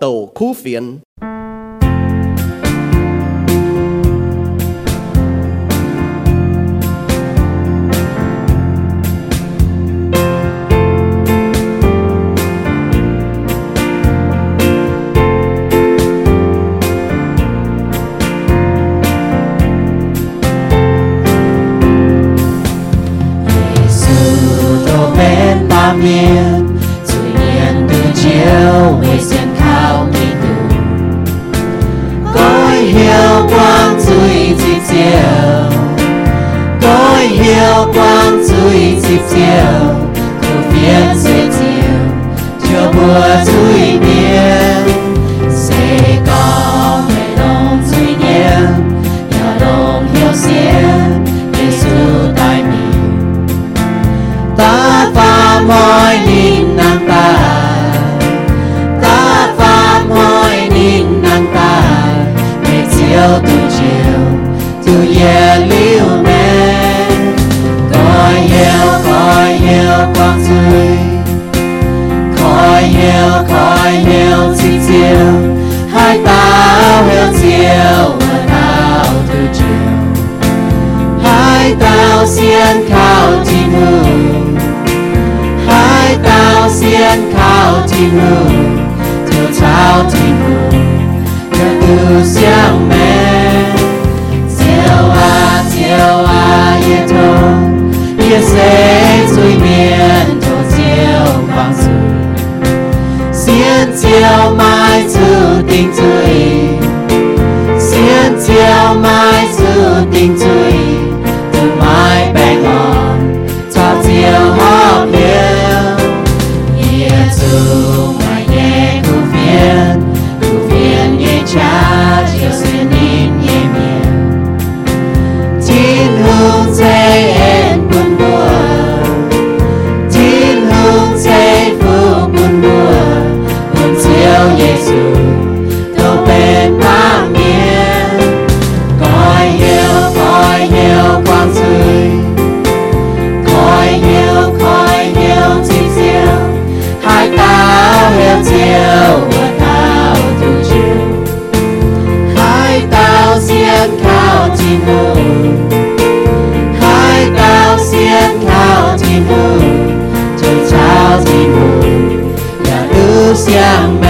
tàu khu phiền 先靠近了，海岛先靠近了，就靠近了，这故乡美。叫啊叫啊，也痛，也随随便就叫放肆，先叫卖出定罪，先叫卖出定罪。my เ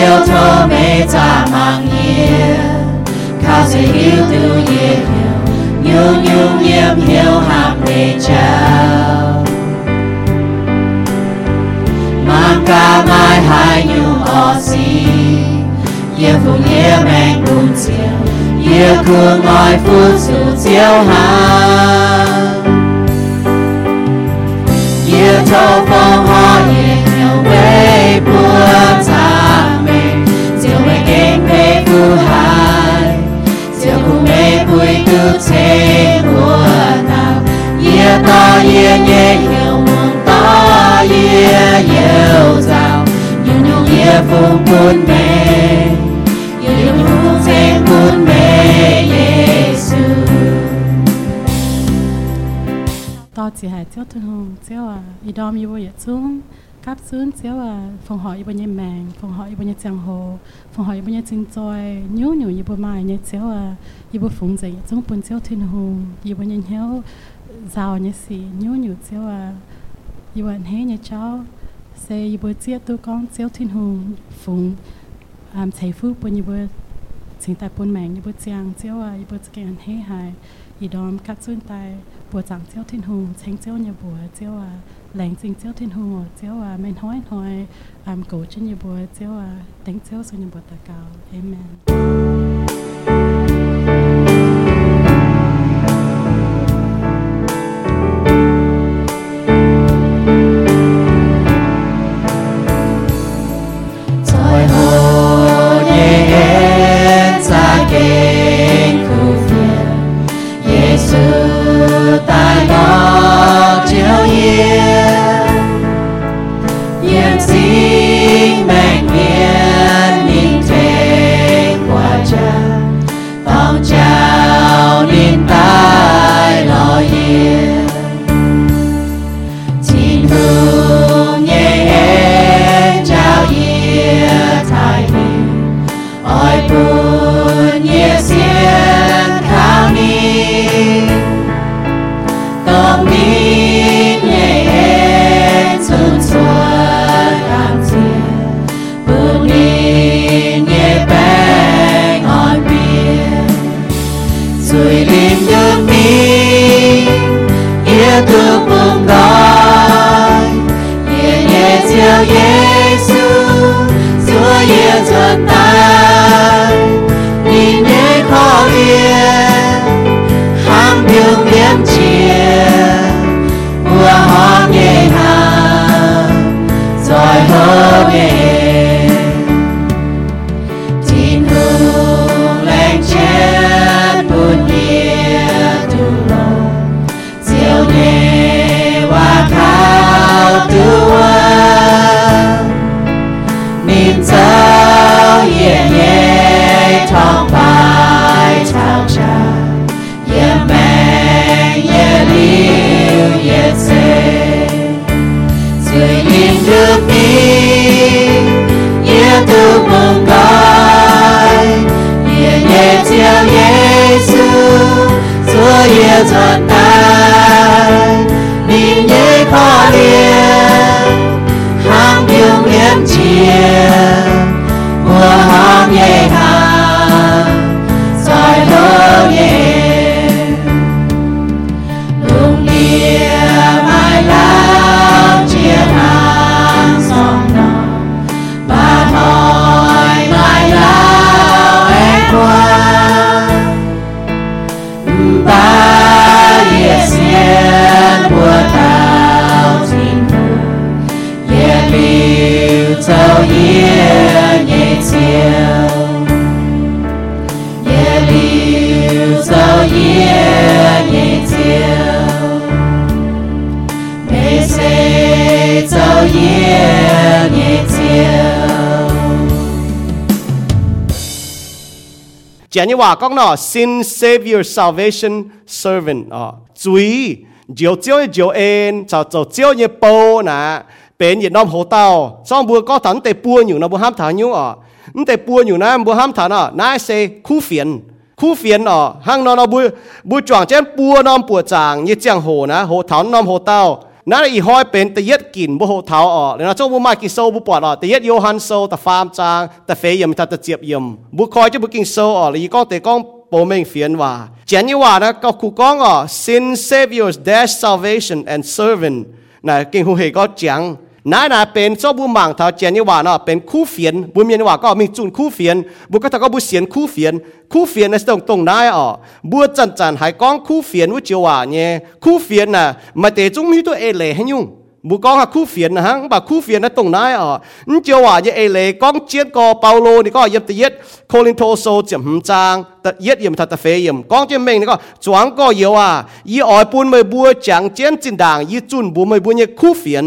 yêu thơ mê ta mang ye khao sẽ yêu tư ye hiểu. Nhung nhung yếm hiếu ham mê chào mang ca mai hai nhung o si. Yêu phụ ye mang cùng chiều. Yêu thương ngồi phu su chiều hàng yêu thâu phong hoa yêu nhiều quê bùa ta mê phu hai chiều cùng mê bùi cực thế của nào ye to ye nhẹ hiểu mong to ye yêu giàu nhung nhung ye phung buồn mê ye phung thế buồn mê Giêsu 多谢系朝天红，即系话而当要日中，急孙即系话放学要半夜命，放学要半夜正好，放学要半夜正在，牛牛要半卖日即系话要半凤姐中 cáp xuyên xéo à phòng hỏi bao nhiêu mạng, phòng hỏi bao nhiêu giang hồ, phòng hỏi bao nhiêu chân trôi nhớ nhớ như bao mai như xéo à như bao phụng dậy trong bốn xéo thiên hồ như bao nhiêu héo, giàu như gì nhớ nhớ xéo à như bạn hé như cháu. Xe như bao chia tôi con xéo thiên hồ phụng làm thầy phước bao nhiêu bao chính tại bốn mạng như bao giang xéo à như bao cái hé hài. Y đom cáp xuyên tại bùa trắng xéo thiên hồ tránh xéo như bùa xéo à lãnh sinh chéo thiên hồ chéo à mình hỏi hỏi am cổ trên nhà bùa chéo à tính chéo xuống nhà bùa ta cao amen. Chả như hòa con nó sin savior salvation, servant. Ờ chuối chiếu chiếu chiếu en, chào chào chiếu như bầu nè bên Việt Nam hồ tàu. Xong bữa có thắng tệ bùa nhiều nó bữa ham thắng nhiều ờ. Tệ bùa nhiều nó bữa ham thắng ờ nãy xe khu phiền. Khu phiền ờ. Hang nó nó bữa bữa chọn trên bùa nó bùa chàng như chàng hồ nè, hồ thắng nó hồ tàu. นั่นอีห้อยเป็นตะเย็ดกินบุหัวเท้าออกแล้วนะจ้าบุมากินโซบุปอดออกตะเย็ดโยฮันโซตะฟาร์มจางตะเฟยมตะตะเจียบยมบุคอยจะบุกินโซออกแล้วอีก้องเตะก้องโปเมงเฟียนว่าเจนยี่ว่านะก็คูก้องอ่ะ sin saviors dash salvation and servant นะกินหูเหก็จัง นายนาเป็นชอบบุมังทาเจนี่ว่าเนาะเป็นคู่เฟียนบุญเมียนว่าก็มีจุนคู่เฟียนบุก็ทก็บุเสียนคู่เฟียนคู่เฟียนในตรงตรงนายอ๋อบัวจันจันหายกองคู่เฟียนวุจิว่าเนี่ยคู่เฟียนน่ะมาเตจุงมีตัวเอเลให้ยุ่งบุกองคู่เฟียนนะฮะบ่าคู่เฟียนนะตรงนายอ๋อนี่เจียวว่าเยเอเลกองเจียนกอเปาโลนี่ก็เย็บตะเย็ดโคลินโทโซเจียมจางตะเย็ดเยี่ยมทัตเฟยเยี่ยมกองเจียมเมงนี่ก็จวงก็เยว่ายี่อ้อยปูนไม่บัวจังเจียนจินด่างยี่จุนบัวไม่บัวเนี่ยคู่เฟียน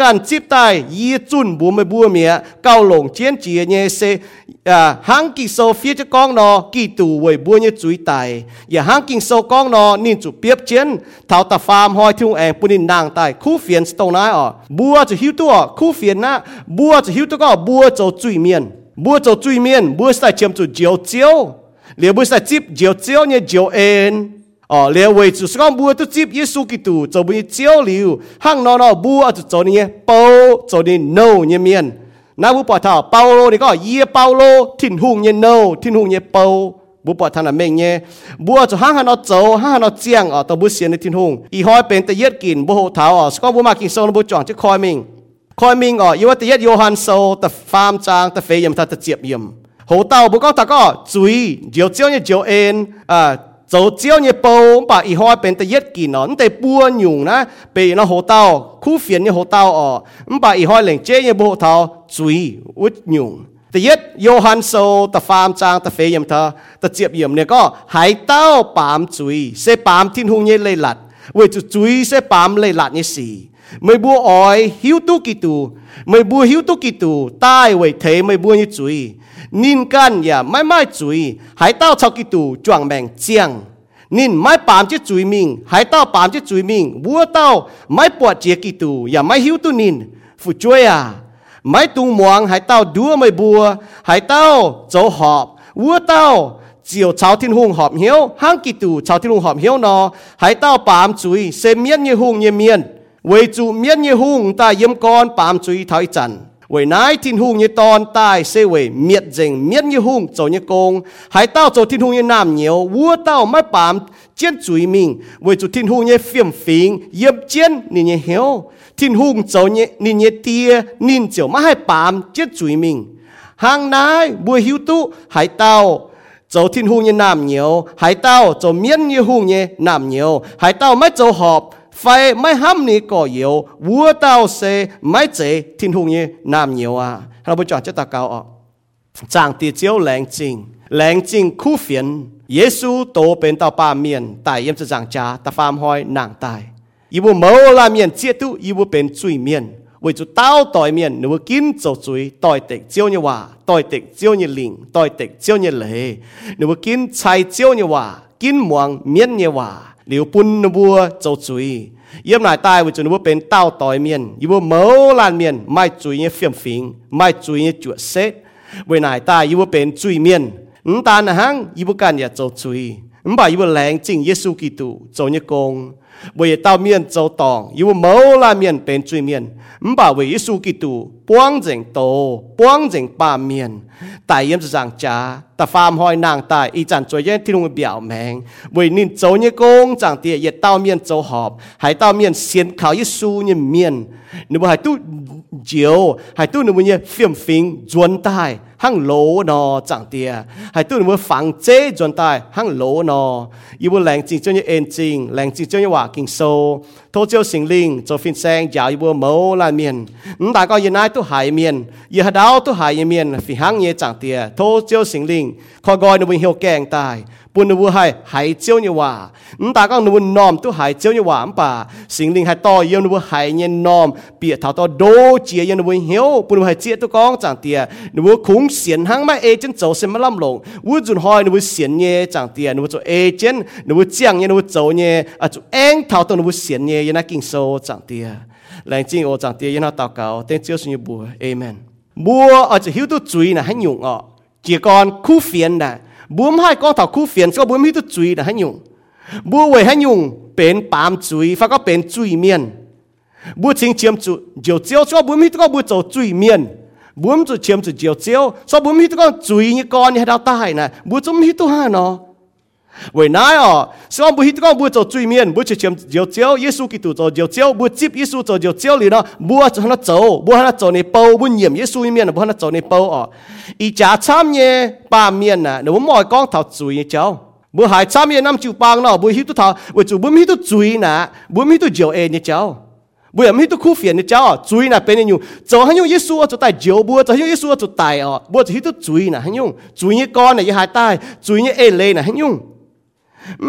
การจิบตายยีจุนบัวไม่บัวเมียเกาหลงเจียนจีเนี่ยเซอ่าหังกิโซฟีจะกองนอกี่ตูเวยบัวเนี่ยจุยตายอย่าหังกิโซกองนอนินจุเปียบเจียนเท่าตาฟาร์มหอยทุ่งแองปุนินนางตายคู่เฟียนสตรงนั้นอ๋อบัวจะหิวตัวคู่เฟียนนะบัวจะหิวตัวก็บัวจะจุยเมียนบัวจะจุยเมียนบัวใส่เจียมจุเจียวเจียวเหลียวบัวใส่จิบเจียวเจียวเนี่ยเจียวเอ็น 哦，连为主是讲不都接耶稣基督，做不交流，行那那不就做你包做你 no 你面，那不把他包罗你个耶包罗天红你 no 天红你包。บุปผานาเมงเนี่ยบัวจะห้างหันเอาโจห้างหันเอาเจียงอ๋อตัวบุเสียนในทินหงอีห้อยเป็นตะเย็ดกินบุหัวเท้าอ๋อสก็บุมากินโซนบุจ่องจะคอยมิงคอยมิงอ๋ออีว่าตะเย็ดโยฮันโซตะฟาร์มจางตะเฟยมตะตะเจียบยมหัวเต้าบุก็ตะก็จุยเจียวเจียวเนี่ยเจียวเอ็นอ่า 走叫你包把以后变得一技能，你得不用呢，被那河道苦烦你河道哦，你把以后连这也不到追不用。แต่ยุงนะไปน่ะหัวเต้าคู่ฝีเนี่ยหัวเต้าอะอุ้มป่าอีห้อยแหล่งเจียวเนี่ยโบเท้าจุยวุ้ยหยุงแต่ยึดโยฮันโซตะฟาร์มจางตะเฟยมเธอแต่เจียบเยี่ยมเนี่ยก็หายเต้าปามจุยเซปามทิ้งหงเย่เลยหลัดเวจุจุยเซปามเลยหลัดเนี่ยสี่ไม่บัวอ้อยหิวตุกิตูไม่บัวหิวตุกิตูใต้เวเทไม่บัวนี่จุย nín gan ya mai mai chui hải tao sau kỳ tù choàng mèng chiang. Nín mai bám chứ chui mình hải tao bám chứ chui mình búa tao mai bọt chia kỳ tù ya mai hiu tu nín phụ chui à mai tung muang hải tao đua mai bùa hải tao chỗ họp búa tao chiều cháo thiên hùng họp hiếu hăng kỳ tù cháo thiên hùng họp hiếu nó hải tao bám chui xem miên như hùng như miên. Về chục miên như hùng, ta yếm con bán chửi 为主面日红，但阴干밤주의 타이찬 为乃天空như tòn tai sẽ为miệt dình miệt như hung cho như công hải tao cho thiên hung như nam nhiều vua tao mới bám chiến chuối mình为cho thiên hung như phiền phiền yếm chiến nên như hiếu thiên hung cho như nên như tia nên cho mà hay bám chiến chuối mình hàng nái bùa hiếu tu hải tao cho thiên hung như nam nhiều hải tao cho miệt như hung như nam nhiều hải tao mới cho họp phải mấy hâm ni có yếu vua tao sẽ mấy chế thiên hùng như nam nhiều à nó bây giờ cho ta cao à chẳng tiệt chiếu lãng trình lãng trình khu phiền Giêsu tổ bên tao ba miền tại yếm cho giảng cha ta phàm hoi nàng tài ibu mẫu là miền chia tu ibu bên chui miền vì chú tao tỏi miền nếu kín cho chui tỏi tịch chiếu như hòa tỏi tịch chiếu như linh tỏi tịch chiếu như lệ nếu kín chai chiếu như hòa kín muang miền như hòa เหลียวปุ่นนบัวโจจุยเยี่ยมหลายตายวิจุนบัวเป็นเต้าต่อยเมียนยี่บัวเมาลานเมียนไม่จุยเนี่ยเฟียมฟิงไม่จุยเนี่ยจ liều bún nó bua châu chui, yếm lại tai với chúng nó bua bên tao tỏi miền yếu bua mấu lan miền mai chuối như phiền phiền mai chuối như chuột xét với lại tai yếu bua bên chuối miền ứng ta là hang yếu bua can nhà châu chuối ứng bảo yếu bua lẹng chính Giêsu Kitô châu như công bởi tao miền châu tòng yếu bua mấu lan miền bên chuối miền ứng bảo với Giêsu Kitô quang dình tổ quang dình ba miền tại yếm giảng cha ta phàm hỏi nàng tại y chẳng cho yên thiên hùng biểu mệnh vì nên châu như công chẳng tiệt yết tao miền châu họp hải tao miền xiên khảo yết su như miền nếu mà hải tu chiếu hải tu nếu mà như phim phiền chuẩn tài hăng lỗ nó chẳng tiệt hải tu nếu mà phẳng chế chuẩn tài hăng lỗ nó yêu bộ lành chính cho như ên chính lành chính cho như hòa kinh sâu thô chiêu sinh linh, cho phim sang giáo bùa mẫu là miền chúng ừ, đại có yên ai tu hải miền giờ đào tu hải miền phi hăng nhẹ chẳng tiề thô chiêu sinh linh. Khó gọi nó bình hiểu kẹng tài ญเหี่ยวแกงตายปุ่นนบุให้หายเจียวเนี่ยว่าอืมตาก็นบุญนอมตัวหายเจียวเนี่ยว่าป่าสิ่งลิงให้ต่อเยี่ยมนบุหายเย็นนอมเปียเท่าต่อโดเจียยันนบุเหี่ยวปุ่นนบุให้เจียตัวกองจางเตียนบุคุ้งเสียนหังไม่เอเจนโจเซมาล่ำลงวุ้จุนหอยนบุเสียนเนี่ยจางเตียนบุตัวเอเจนนบุเจียงเนี่ยนบุโจเนี่ยอ่ะจุเองเท่าตัวนบุเสียนเนี่ยยันนักกินโซจางเตียแรงจริงโอจางเตียยันนักตาเก่าเต้นเจียวสุญญบัวเอเมนบัวอาจจะหิวตัวจุยนะให้ยุ่งอ่ะเจียกอนคู่เฟียนนะ buông hai con thảo khu phiền có buông hít tu chui là hay nhung? Bùa về hay nhung? Bên bám chui phải có bên chui miên bùa chính chiếm chủ diều chiếu cho bướm hít có chui miên bướm chỗ chiếm chủ diều chiếu cho buông hít có chui như con như đào tai này, bùa chúng hít tu ha nó. 为哪哦？虽然不许讲不做对面，不去签就招耶稣基督做就招，不接耶稣做就招你呢？不啊，让他走，不让他走你包，不念耶稣一面，不让他走你包哦。一家参耶八面呐，你们莫讲头罪招。不还参耶那么就帮了，不许都头，为主不许都罪呐，不许都就爱你招。不要没都苦烦你招，罪呐别人用，就还用耶稣做代招，不就用耶稣做代哦，不就许都罪呐还用，罪一干呐也还代，罪一爱累呐还用。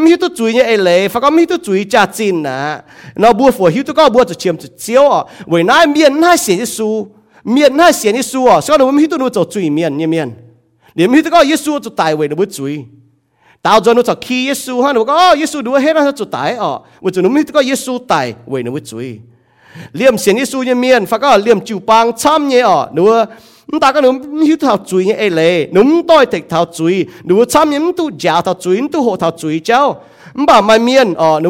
มีตัวจุยเนี่ยเลยฟังก็มีตัวจุยจ่าจินนะเราบัวฝัวหิวตัวก็บัวจะเชียมจะเจียวอะเวนายเมียนน่าเสียนิสูเมียนน่าเสียนิสูอะสก็เราไม่มีตัวนู้จะจุยเมียนเนี่ยเมียนเดี๋ยวมีตัวก็เยิสูจะตายเวนเราไม่จุยตาวจันนู้จะขี้ยิสูฮะเราก็เยิสูดูเห้เราจะตายอะวันจนนู้มีตัวก็เยิสูตายเวนเราไม่จุยเลี่ยมเสียนิสูเนี่ยเมียนฟังก็เลี่ยมจิวปังช้ำเนี่ยอะหนู có nó hít thảo chui như lệ nó tôi thịt thảo chui nó chăm như tu giả thảo chui tu hộ thảo chui cháu bà mai miệng à nó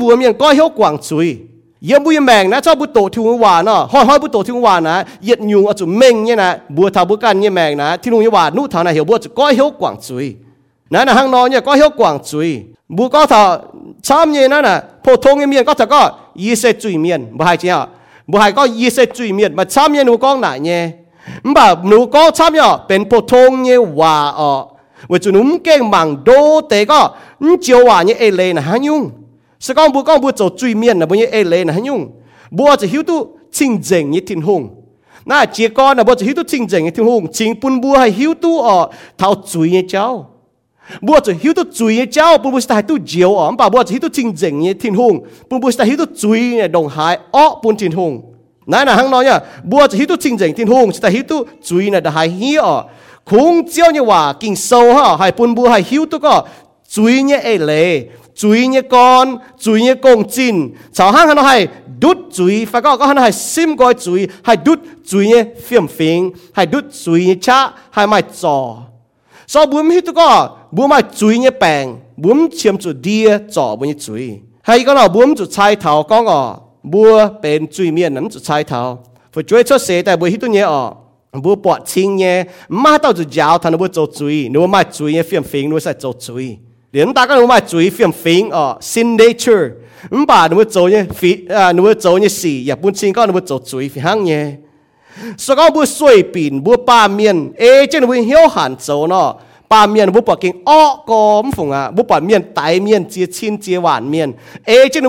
vừa miệng có hiệu quảng chui ยังบุยแมงนะชอบบุตโตทิ้งวานเนาะห้อยห้อยบุตโตทิ้งวานนะเหยียดยุงเอาจุเมงเนี่ยนะบัวทาบุกันเนี่ยแมงนะที่ลุงยวานู่ทางนะเหี่ยวบัวจะก้อยเหี่ยวกว่างจุยนะนะห้างนอนเนี่ยก้อยเหี่ยวกว่างจุยบัวก็ทาช้ำเนี่ยนั่นน่ะพอทงเนี่ยก็จะก็ยี่สิบจุยเมียนบ่ให้เจ้าบ่ให้ก็ยี่สิบจุยเมียนมาช้ำเนี่ยหนูก้องไหนเนี่ย mà nụ có chăm nhở bên phổ thông như hòa ở với chú núm kênh mạng đô tế có nhưng chiều hòa như ê e lê là hả nhung sẽ con bố con bố cháu truy miền là bố như ê e lê là hả nhung bố chỉ hiếu tu trình dành như thiên hùng na chia con là bố chỉ hiếu tu trình dành như thiên hùng trình bún bố hay hiếu tu ở thảo chuối như cháu bố chỉ hiếu tu chuối như cháu bún bố sẽ hay tu diều ở bà bố chỉ hiếu tu trình dành như thiên hùng bún bố sẽ hiếu tu chuối như đồng hải ở bún thiên hùng nãy là hăng nói nhá bùa chỉ tu chính chính tin hùng chỉ ta hitu chui là đã hay hi ở. Khung chiếu như hòa, kinh sâu ha hay bun bùa hay hiu tu có. Chui nhé ấy lệ chui nhé con chui nhé công chín sau hăng hắn nói hay, đút chui phải có có hắn hay, sim coi chui hay, đút chui nhé phiền phiền, hay, đút chui nhé cha hay, mai trò. Sau bùm hiu tu có bùm mai chui nhé bèn bùm chiếm chủ đi trò bùm nhé chui hay cái nào bùm chủ chai thảo có ngọ bua bên chui miên nắm trái thao và chuối cho xe tại buổi hít nhé ở bua bỏ chinh nhé. Má tao chỉ giáo thằng bua cho chui. Nếu mà chui nhé, phiền phiền nếu sẽ cho chui. Đến ta có nếu mà chui, phiền phiền ở signature ừm, bà nếu cho nhé, phí à nếu cho nhé xì. Dạ, ya bun chinh có nếu cho chui phi hang nhé. Sau đó bua suy pin bua ba miên. Ê, chứ nếu hiếu hẳn cho nọ. ปุ่นบัวให้หิวตุอ๋อเท่าจุยเนี่ยเจ้าบัวจะหิวตุจุยเนี่ยเจ้าปุ่นบัว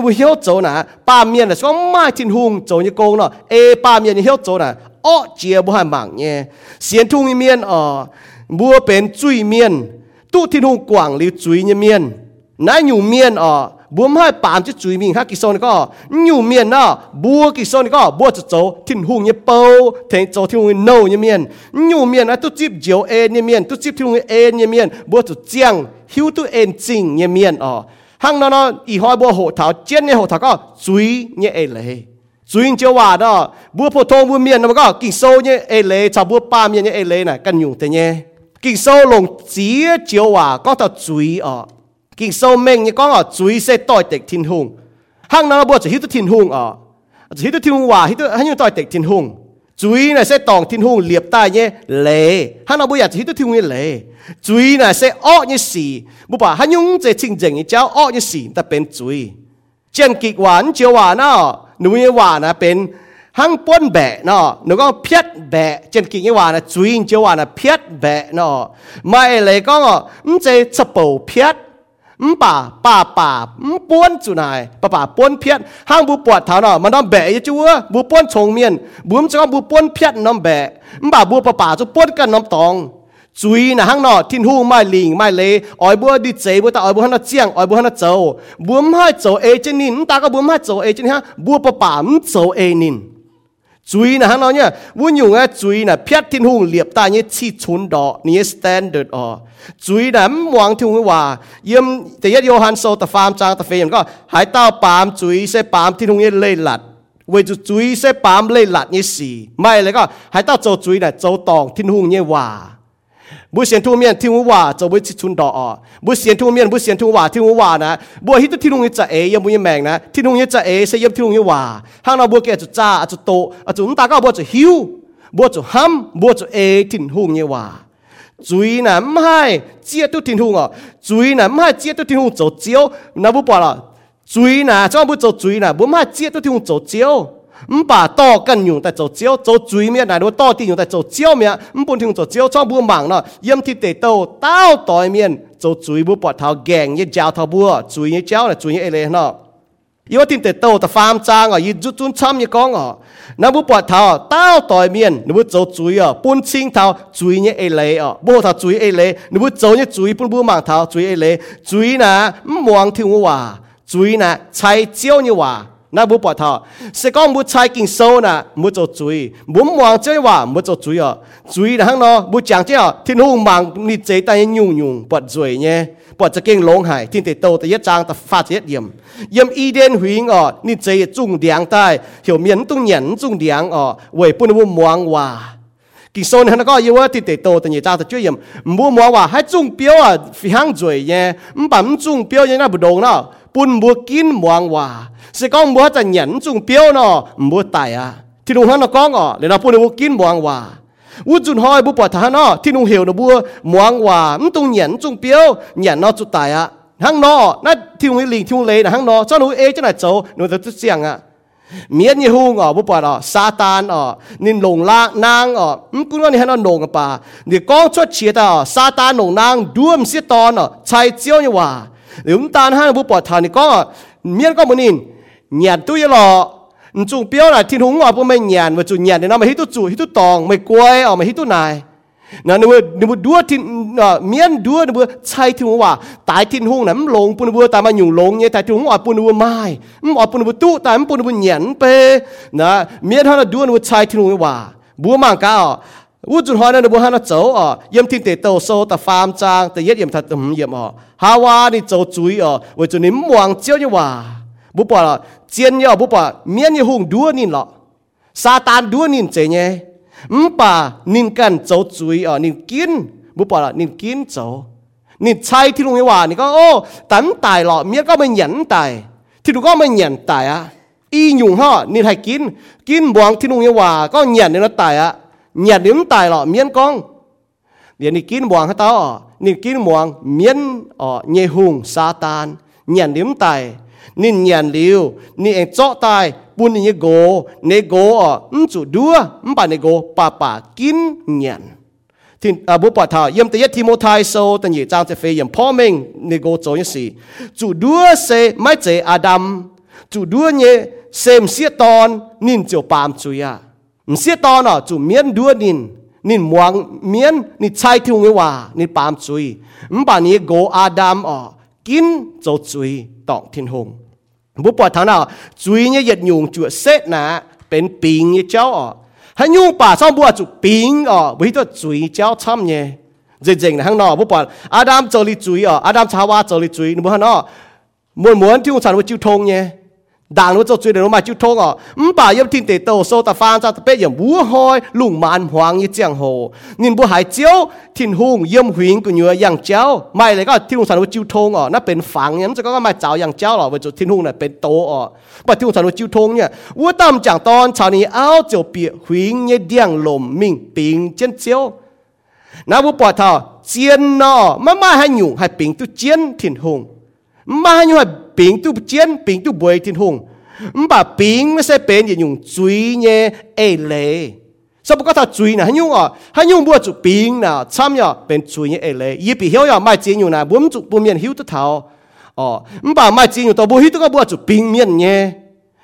จะให้ตุเจียวอ๋อป่าบัวจะหิวตุชิงเจงยี่ทิ้งหงปุ่นบัวจะหิวตุจุยเนี่ยดงหายอ๋อปุ่นทิ้งหงนั่นนะฮังน้อยเนี่ยบัวจะหิวตุชิงเจงทิ้งหงจะหิวตุจุยเนี่ บัวไม่ปามจะจุยมีฮักกิโซนก็อยู่เมียนนะบัวกิโซนก็บัวจะโจทิ้งหุงเนี่ยเปาเทงโจทิ้งหุงโนเนี่ยเมียนอยู่เมียนนะตุ๊จิบเจียวเอ็นเนี่ยเมียนตุ๊จิบทิ้งหุงเอ็นเนี่ยเมียนบัวจะเจียงหิวตุ๊เอ็นจริงเนี่ยเมียนอ๋อฮังนอนอีหอยบัวโหดเถาเจียนเนี่ยโหดเถาก็จุยเนี่ยเอ็นเลยจุยเจียวว่าดอบัวโพทงบัวเมียนนะมันก็กิโซเนี่ยเอ็นเลยชาวบัวป้าเมียนเนี่ยเอ็นเลยน่ะกันอยู่แต่เนี่ยกิโซลงเจียเจียวว่าก็เถาจุยอ๋อ กิงโซเมงยังก็อะจุยเสต่อยเด็กทินหุงห้างนั้นบัวจะฮิตทินหุงอะจะฮิตทินหุงว่าฮิตให้ยังต่อยเด็กทินหุงจุยน่ะเสตองทินหุงเหลียบใต้เนี่ยเละห้างนั้นบัวอยากจะฮิตทินหุงเละจุยน่ะเสอ้อเนี่ยสีบุปผาหันยุงจะจริงจริงเจ้าอ้อเนี่ยสีแต่เป็นจุยเจนกิกหวานเจียวหวานเนาะหนูเนี่ยหวานนะเป็นหังป้นแบะเนาะหนูก็เพียดแบะเจนกิ่งวานนะจุยเจียวหวานนะเพียดแบะเนาะไม่เลยก็มันจะสปูเพีย มป่าป่าป่าป้วนจุนายป่าป่าป้วนเพียดห้างบูปวดเท้านาะมันน้ำแบะยจัวบูป้วนชงเมียนบูมจะก็บูป้วนเพียดน้ำแบะมป่าบูป่าป่าจะป้วนกันน้ำตองจุยนะห้างนาะทิ้นหูไม่ลิงไม่เลอ้อยบัวดิเจบัวตาอ้อยบัวหันเจียงอ้อยบัวหันเจ้าบูมให้เจ้าเอเจนินตาก็บูมให้เจ้าเอเจนินฮะบัวป่าป่ามเจ้าเอนิน chui na hang nhá muốn dùng á chui na phiết thiên hùng liệp ta như chi chun đỏ như standard ờ chui na mong thiên hùng hòa yếmแต่ยัดโยฮันโซตะฟาร์มจางตะเฟียนก็หายเต้าปามจุยเสปามที่ทุ่ง บุเสียนทุ่งเมียนที่หัวว่าจะไว้ชุนดอกบุเสียนทุ่งเมียนบุเสียนทุ่งว่าที่หัวว่านะบัวฮิตที่ลุงจะเอยังบุยแมงนะที่ลุงจะเอเสียบที่ลุงว่าห้างเราบัวแกจะจ้าจะโตจะนุ่ตาก็บัวจะหิวบัวจะห้ำบัวจะเอทิ้งหุ่งว่าจุยนะไม่ให้เจี๊ยตุทิ้งหุ่งอ่ะจุยนะไม่ให้เจี๊ยตุทิ้งหุ่งจะเจียวนะบุปผาละจุยนะจ้าบุจะจุยนะบุไม่ให้เจี๊ยตุทิ้งหุ่งจะเจียว 唔把多根用在做招，做注面嚟到多啲用在做招面，唔本天做招，怎不忙咯？阴铁地到到对面做注不拔头镜一教头不，注一教咧，注一嚟咯。因为天地到就翻trang à, 伊专专参一讲哦，那不拔头到对面，你不做注意哦，半清头注意一嚟哦，不头注意一嚟，你不做一注意半不盲头注意一嚟，注意呢唔望听我话，注意呢猜招你话。 那不拔头，是讲唔猜见数呢，唔做注意，唔望这话唔做注意哦，注意呢咯，唔讲这哦，天空盲你这单用用拔注意呢。ปวดจะเก่งลงหายที่ติดโตแต่ยะจางแต่ฟาดเจ็ดเยี่ยมเยี่ยมอีเดนหุยงอ่อนี่เจจุงเดียงใต้เหี่ยวเมียนตุ้งเหยียนจุงเดียงอ่อเว่ยปุ่นวุ้มวงว่ากิโซนฮันก็ยี่ว่าติดโตแต่ยะจางแต่ช่วยเยี่ยมมัวมัวว่าให้จุงเปียวอ่ะฟิหังจ่วยเนี่ยมปั๊มจุงเปียวยังน่าบุดงเนาะ ปุ่นมัวกินมวงว่าสิก้องมัวจะเหยียนจุงเปียวเนาะมัวตายอ่ะที่ลุงฮันก็ก้องอ่ะเลยนะปุ่นมัวกินมวงว่าวุจุนหอยบุปผาเนาะที่นุ่งเหี่ยวนะบัวมวงว่ามันตรงเหยียนจงเปียวเหยียนเนาะจุดตายอ่ะหังนอนั่นที่นุ่งลิงที่นุ่งเลยนะหังนอเจ้าหนูเอจะไหนโจหนูจะตุเสียงอ่ะเมียนยี่หูงอ่ะบุปผาซาตานอ่ะนินหลงลากนางอ่ะอืมกูว่านี่ฮันนหลงกับป่านี่กองชดเฉียดอ่ะซาตานหลงนางดูมเสียตอนอ่ะชายเจียวนี่ว่า หรือมตานฮันบุปผานี่ก็เมียนก็มันินเหยียนตุ้ยหล่อจุงเปียวน่ะที่หงว่าพวกไม่เหยียนว่าจุเหยียนเนี่ยนะไม่ฮิตุจูฮิตุตองไม่กล้วยออไม่ฮิตุนายนะนึกว่านึกว่าดัวที่เมียนดัวนึกว่าใช่ที่หงว่าตายที่หงน่ะมันลงปุ่นนึกว่าตายมาหยุ่งลงเนี่ยแต่ที่หงว่าปุ่นนึกว่าไม่มันอ๋อปุ่นนึกว่าตู้แต่มันปุ่นนึกว่าเหยียนไปนะเมียนท่านดัวนึกว่าใช่ที่หงว่าบัวมังกา วุจุนหอยนั่นบัวฮันโจอ๋อเยี่ยมทิ้งเตโตโซแต่ฟาร์มจางแต่เยี่ยมทัดเยี่ยมอ๋อฮาวานี่โจจุยอ๋อว่าจุนี่มวงเจียวเนี่ยว่าบุปผาเจียนยอบุปผาเมียนยหงดัวนินหรอซาตานดัวนินเจเนี่ยมป่านินกันโจจุยอ๋อนินกินบุปผานินกินโจนินใช้ที่ลุงว่านี่ก็โอ้ตันตายหรอเมียก็ไม่หยันตายที่ลุงก็ไม่หยันตายอะอีหยุ่งห่อนินให้กิน กินบวงที่ลุงว่าก็หยันเนี่ยตายอะ nhà điểm tài lọ miên con. Để nị kín buồn hả tao? À nị kín muang miên ở ờ, nhẹ hùng sa tan nhà điểm tài nị nhà liu nị anh chọ tài buôn nị gỗ nị gỗ à chủ đua, ừm, bà nị gỗ bà bà kín nhà thì à bố bà thảo, yếm tới nhất thì mô thai sâu tận nhị trang sẽ phê yếm phó mình nị gỗ chỗ như gì chủ đua sẽ mai chế Adam, chủ đua nhẹ xem xiết ton nín chiều pam à. thì à bố bà thảo yếm tới nhất Timothy so tân nhị trang sẽ phê yếmพ่อ mình nê go cho như gì chủ đua sẽ mai chế Adam chủ đua nhé xem xiết ton nên chiều bám chui à xiết ton à chủ miên đua nên nên muang miên nên chai thiêu người hòa nên bám chui ứng bà nê go Adam à kín cho chui tọng thiên hùng บุปผาทางน่ะจุยเนี่ยยัดยุงจุดเซตนะเป็นปิงเนี่ยเจ้าอ๋อให้ยุงป่าซ่อมบัวจุปิงอ๋อวิตัวจุยเจ้าช้ำเนี่ยจริงๆนะข้างนอกบุปผาอาดามเจอลิจุยอ๋ออาดามชาวาเจอลิจุยนึกว่าเนาะม้วนม้วนที่องฉันว่าจิ้วทงเนี่ย đàn nó cho chuyện nó mà chú thong à ừm, bà yếm thiên tế tàu số ta phan ra, ta bé yếm búa hoi, lùng mà hoàng như chẳng hồ. Nhìn búa hải chiếu, thiên hùng yếm huyền của nhựa yang chéo mai lại có thiên hùng sản nó chú thong à nó bên phẳng nhắm cho có mai chào yang chéo rồi với chỗ thiên hùng này bên tổ à mà thiên hùng sản nó chú thong nhá búa tam chẳng toàn chào ní áo chỗ bịa huyền như điang lồm mình bình chân chéo nó búa bỏ thảo chiến nọ mà mai hai nhủ hai bình tu chiến thiên hùng. Mà hai nhủ hai bình tu chiến bình tu bồi tin hùng. Bà bình mới sẽ bền gì nhung truy nhé ai lệ sao bố có thà truy nè hay nhung à hay nhung bố chủ bình nè chăm nhở bền truy nhé ai lệ ý bị hiểu nhở mai chiến nhung nè bố chủ bố miền hiểu tu thầu, ờ bà mai chiến nhung tao bố hiểu tu có bố chủ bình miền nhé.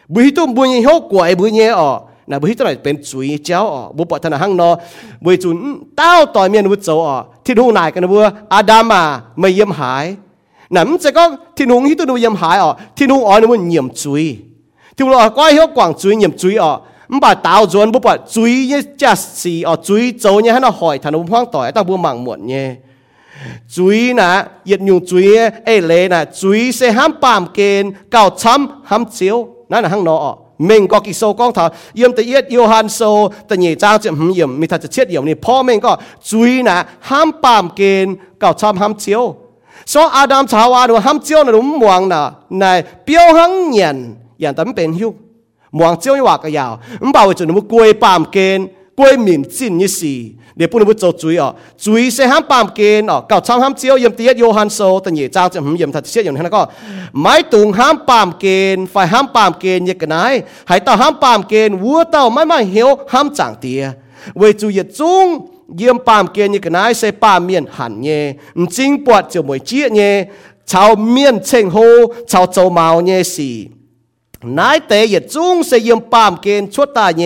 Bố hiểu tu bố nhé hiểu quậy bố nhé ờ. Nà bố hiểu này bền truy chéo ờ. Bố bỏ thằng hăng nó bố chủ ừ, tao tỏi miền bố chỗ ờ. Thì đúng này cái nó bố à, mày yếm hải 唔bà mai tiền nhung tao bố hiểu tất cả bữa chụp pin miền nhé bố hiểu tất bố nhé hiểu quậy bố nhé ờ นะบุหิตัวไหนเป็นจุยเจ้าอ๋อบุปผาหังนอบุจุนเต้าต่อยเมียนบุโจอ๋อที่หูนายกันนะบัวอาดามาไม่เยี่ยมหายนั่นจะก็ที่หูที่ตัวนูเยี่ยมหายอ๋อที่หูอ๋อนี่มันเยี่ so adam chào à ham chiêu nó đúng muang na này biểu hăng nhận nhận tấm bền hiu. Muang chiêu như hoa cái yào không bảo cho nó mu quay bám kên quay mỉm chín như gì để bún nó cho chuối ở chuối sẽ ham bám kên ở cậu trong ham chiêu yếm tiết Johann so tận nhị trang chẳng yếm thật xiết yếm thế nó có máy tung ham bám kên phải ham bám kên như cái này hãy tao ham bám kên vua tao mãi mãi hiu ham chẳng tiệt vì chủ yết chung เยี่ยมปามเกียนี่ก็นายเซปามเมียนหันเย่จิงปวดเจียวมวยเจี๊ยเย่ชาวเมียนเชงโฮชาวเจ้าเมาเย่สีนายเตยจุ้งเสยมปามเกณฑ์ชดตาเย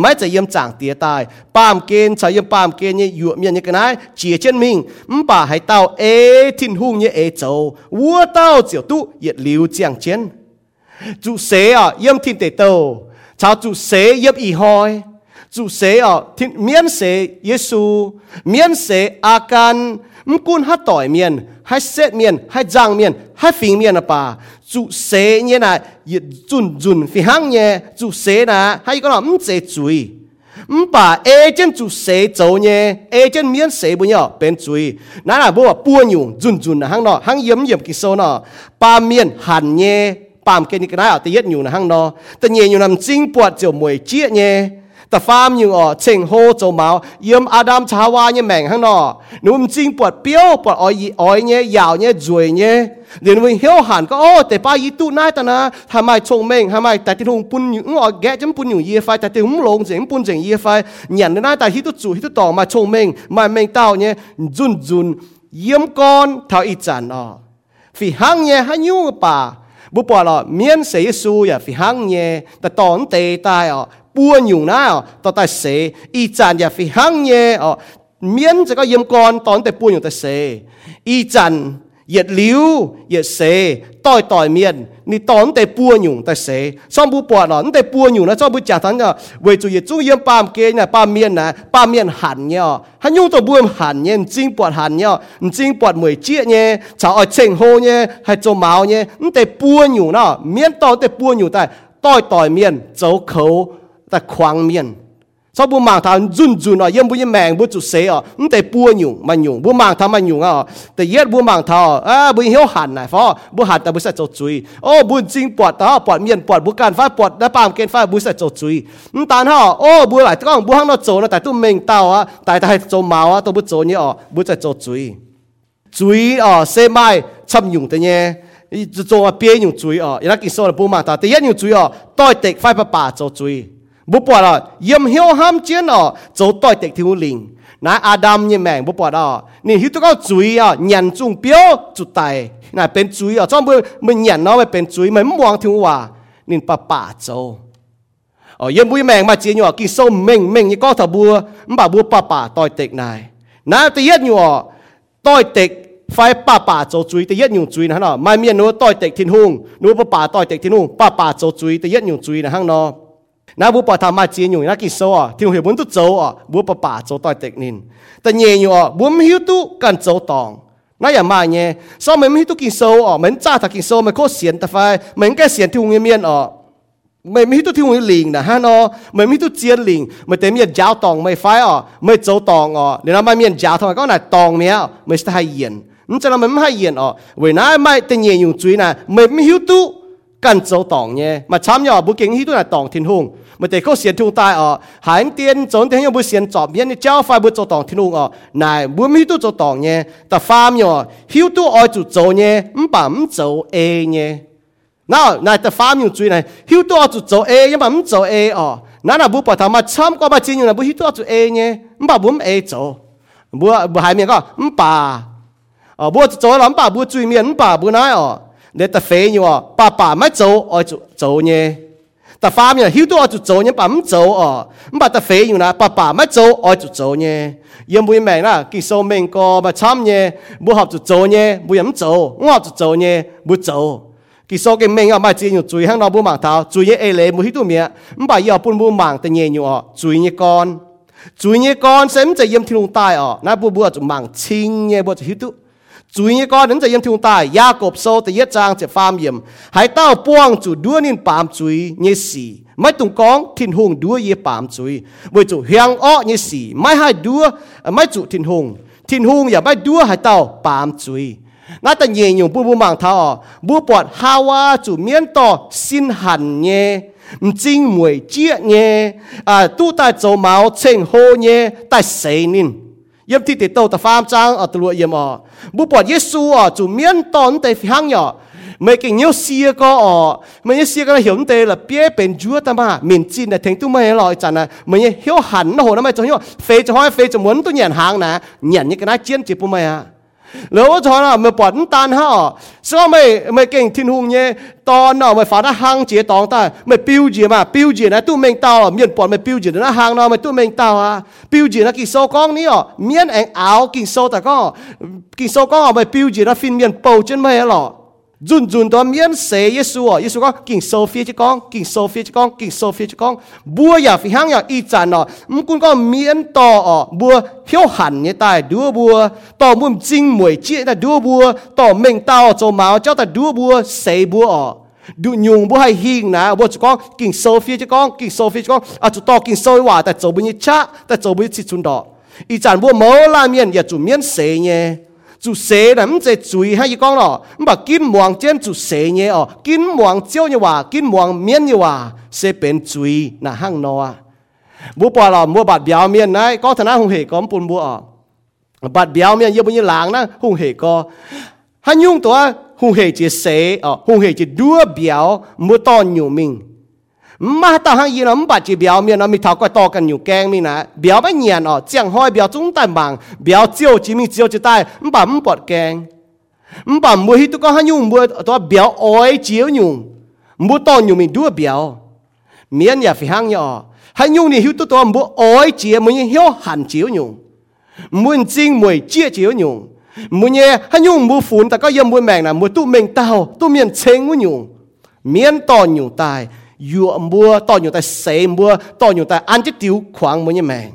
ไม่จะเยี่ยมจางเตียตายปามเกณฑ์ชายมปามเกณฑ์เนี่ยอยู่เมียนยกันนะเจียเช่นมิงมป่าให้เต้าเอทินหุ่งเนี่ยเอโจวัวเต้าเจียวตุเยียดลิวเจียงเช่นจุเสอ่ะเยี่ยมทินเตโตชาวจุเสเยี่ยมอีหอย y hoi chủ xế à thiên miễn xế Giêsu miễn xế a can mkun hát tỏi miền hay xét miền hay giang miền hay phình miền à bà chủ xế như này yết dùn dùn phi hăng nhé chủ xế nà hay có là mắm chế chuối唔把 A chân chủ xế走nhé A chân miễn xế bữa nhỏ bên chuối nãy là bữa buôn nhung dùn dùn là hăng nọ hăng yếm yếm cái số nọ ba miền hẳn nhé ปามเกนิกนายอ่ะแต่ยัดอยู่นะฮังนอแต่เนียอยู่นำจริงปวดเจียวมวยเจี๊ยเนี่ย แต่ฟาร์มอยู่อ๋อเชิงโฮโจเมาเยี่ยมอาดัมชาวาเนี่ยแม่งฮังนอนุ่มจริงปวดเปี้ยวปวดอ้อยอ้อยเนี่ยยาวเนี่ยจวยเนี่ยเดี๋ยวมันเหี้ยวหันก็โอ้แต่ป้ายีตู้นายตนะทำไมชงเม่งทำไมแต่ที่ทุ่งปุ่นอยู่อ๋อแกจำปุ่นอยู่เยี่ยไฟแต่ที่หุ่มลงเสียงปุ่นเสียงเยี่ยไฟหยันนายแต่ที่ตู้จู่ที่ตู้ต่อมาชงเม่งมาเม่งเต้าเนี่ยจุนจุนเยี่ยมก้อนเท่าอีจันอ๋อฝีหังเนี่ยฮันยูป่า bố bỏ là miễn sẽ su ya phi hăng nhé ta tòn tê tai ở buôn nhiều na ở tao ta sẽ y chăn ya phi hăng nhé ở miễn sẽ có yếm con tao tê buôn nhiều ta sẽ. Y chăn yết liu yết sẽ tỏi tỏi miên ni tao tê buôn nhiều ta sẽ. Xong bu bỏ là tê buôn nhiều na cho bu trả thằng nhở ờ, về chủ yết chú yếm bám kê nè bám miên nè bám miên hẳn nhé, ờ. hắn nhung tao buôn hẳn nhé chính bọt hẳn nhá chính bọt mười chia nhé cháu ở trên hồ nhé hay cho máu nhé. Tê buôn nhiều na miễn tao tê buôn nhiều tại tỏi tỏi miên dấu khẩu ta khoang miên so bu mang thao run run à, yem bu yem mèng bu chu se ở um te pu nyu ma nyu bu mang thao ma nyu à, te yet bu mang thao à bu hiểu hẳn này phó bu hẳn ta bu sẽ chột chui ô bu jing bọt ta bọt miên bọt bu can phai bọt đã bám ken phai bu sẽ chột chui um tan ha ô bu lại con bu hăng nó chột nó tại tu mèng tao à, tại tại chột máu à, tôi bu chột nhỉ à, bu sẽ chột chui chui à, xe mai chăm nhung thế nhé à, bia nhung chui à, ý là kinh số là bu mang thao, thứ nhất nhung chui à, tôi tịch phai bà bà cho chui. บุปผายิมเหียวห้ามเจียนอ๋อโจต่อยเด็กที่หูลิงนะอาดัมยังแมงบุปผาอ๋อนี่ฮิตก็จุยอ่ะยันจุงเปียวจุดไตน่ะเป็นจุยอ่ะจ้องมือมันยันเนาะมันเป็นจุยมันมองถึงว่านี่ป้าป่าโจอ๋อยังบุยแมงมาเจียนอยู่อ่ะกินส้มเม่งเม่งนี่ก็ถ้าบัวมันบ่าบัวป้าป่าต่อยเด็กนายนะตีเย็ดอยู่อ่ะต่อยเด็กไฟป้าป่าโจจุยตีเย็ดอยู่จุยนะฮะเนาะไม่เมียนนู้ต่อยเด็กทิ้งหุ่งนู้ป้าป่าต่อยเด็กทิ้งหุ่งป้าป่าโจจุยตีเย็ดอยู่จุยนะฮะเนาะ na bu pa tha ma chi nyu na ki so a thi he bun tu zo a bu pa pa zo toi tek nin ta nye nyu a bu mi hu tu kan zo tong na ya ma nye so me mi tu ki so a men cha tha ki so me ko sian ta fai men ka sian tu ngi mien a mày mi tu thiu hùng liền nè, ha nó mày mi tu chiến liền. Mày tem miền giáo tòng mày phải à? Mày dấu tòng à? Nên là mày miền giáo thôi có này tòng mẹ à? mày sẽ hay yên nên cho là mày hay yên à? Vì nãy mày tên nhẹ dùng chuối nè, mày mi hiểu tu กันเจ้าตองเนี่ยมาช้ำยอบุกิงฮีตัวน่ะตองทินหงมาแต่ก็เสียนทุงตายอ๋อหายเตียนจนเทียงบุเสียนจอบเนี่ยนี่เจ้าไฟบุเจ้าตองทินหงอ๋อนายบุมีตัวเจ้าตองเนี่ยแต่ฟาร์มยอฮิวตัวออยจุดเจ้าเนี่ยมั่ปั๊มเจ้าเอเนี่ยน้าวนายแต่ฟาร์มอยู่จุยนายฮิวตัวจุดเจ้าเอยังมั่มเจ้าเออ๋อนั่นน่ะบุปผามาช้ำก็มาจริงอยู่นะบุฮิวตัวจุดเอเนี่ยมั่ปั๊มเอเจ้าบัวบัวหายเมียก็มั่ปั๊มอ๋อบัวเจ้าหลังปั๊มบัวจุยเมียมั่ปั๊มบัวน้อยอ๋อ 你特肥你喎，爸爸咪做愛做做呢？特花面好多愛做做呢，爸唔做哦，唔把特肥要啦，爸爸咪做愛做做呢？要每命啦，佢壽命個咪慘呢，冇學做做呢，冇人做，我做做呢，冇做。佢所嘅命啊，咪只要最響到冇盲頭，最嘢嚟冇好多命，唔把以後半冇盲定嘢要哦，最嘢乾，最嘢乾，使唔使飲天龍帶哦？那半冇啊就盲青嘅，冇就好多。chú ý con đến giờ yếm thung ta ya cộp sâu tới yết trang sẽ phàm yếm hãy tao buông chủ đua nên bám chú ý như xì mấy tung con thiên hùng đua yết bám chú ý bởi chủ hiang ọ như xì mấy hai đua mấy chủ thiên hùng thiên hùng ya mấy đua hãy tao bám chú ý nãy ta nhẹ nhung bu bu mang thao bu bọt hawa chủ miên to, xin hẳn nhé chính mùi chia nhé à tu ta dấu máu, chênh hô nhé ta xây nín.？yếm thì tế tàu ta phàm trang ở tụi yếm ở. Bu bỏ Giêsu ở chủ miên tòn tây hang nhỏ. Mấy cái nhiều xia có ở. Mấy xia có hiểu tế là bia bên chúa ta mà. Miền chín là thành tu mày loại chẳng là mấy hiểu hẳn nó hồ nó mày cho hiểu phê cho hỏi phê cho muốn, tôi nhận hàng nè. Nhận những cái này chiến chỉ bu mày à lỡ cho nào mà bẩn tan ha. Sao mày mày kinh thiên hùng nhé, to nào mày phá ra hang chế tòng ta, mày piu gì mà piu gì này tu mình tao à? Miền bẩn mày piu gì nó hang nào mày tu mình tao à? Piu gì nó kinh sâu con ní à miền anh áo kinh sâu ta có. Kinh sâu con à, mày piu gì nó phim miền bầu trên mày à lọ run run to miễn sẽ Giêsu à Giêsu có kinh sâu phía chứ con kinh sâu phía chứ con kinh sâu phía chứ con. Bùa ya phi hang ya y chán à mum kun có miễn to à bùa hiếu hẳn như tai đua bùa. To muốn chính mùi chia ta đua bùa. To mình tao cho máu cho ta đua bùa sẽ bùa à Đu nhung bùa hay hiền nà bùa chứ con kinh sâu phía chứ con kinh sâu phía chứ con. À chú to kinh sâu hòa ta chỗ bùi như cha ta chỗ bùi chỉ chun đó y chán bùa mẫu la miễn ya chú miễn sẽ nhé. 主蛇啦，唔只嘴喺伊講咯，唔把金王尖主蛇嘢哦，金王蕉嘅話，金王面嘅話，蛇變嘴嗱行咯啊，冇把咯，冇把表面呢，講睇下紅氣講半冇哦，把表面要不要冷呢？紅氣個，佢用到啊，紅氣只蛇哦，紅氣只多表，冇當用命。Mà ta hàng yên nó không chỉ biểu miệng nó mi thảo coi to cần nhiều keng mi nè biểu mấy nhện ọ chẳng hỏi biểu chúng ta bằng biểu chiêu chỉ mình chiêu chỉ tai không bảo bọt keng không bảo mua hít có hàng nhung mua to biểu oi chiếu nhung mua to nhung mình đua biểu miệng nhà phải hàng nhỏ hàng nhung này hít to mua oi chiếu mua hiếu hẳn chiếu nhung muốn chính mua chia chiếu nhung mua nhẹ hàng nhung mua phun ta có yếm mua mèn là mua tu mình tao tu miệng chênh nhung miệng to nhung tai yu mua, to nhiều ta sẽ mua, to nhiều ta ăn chết tiêu khoảng mới như mẹ.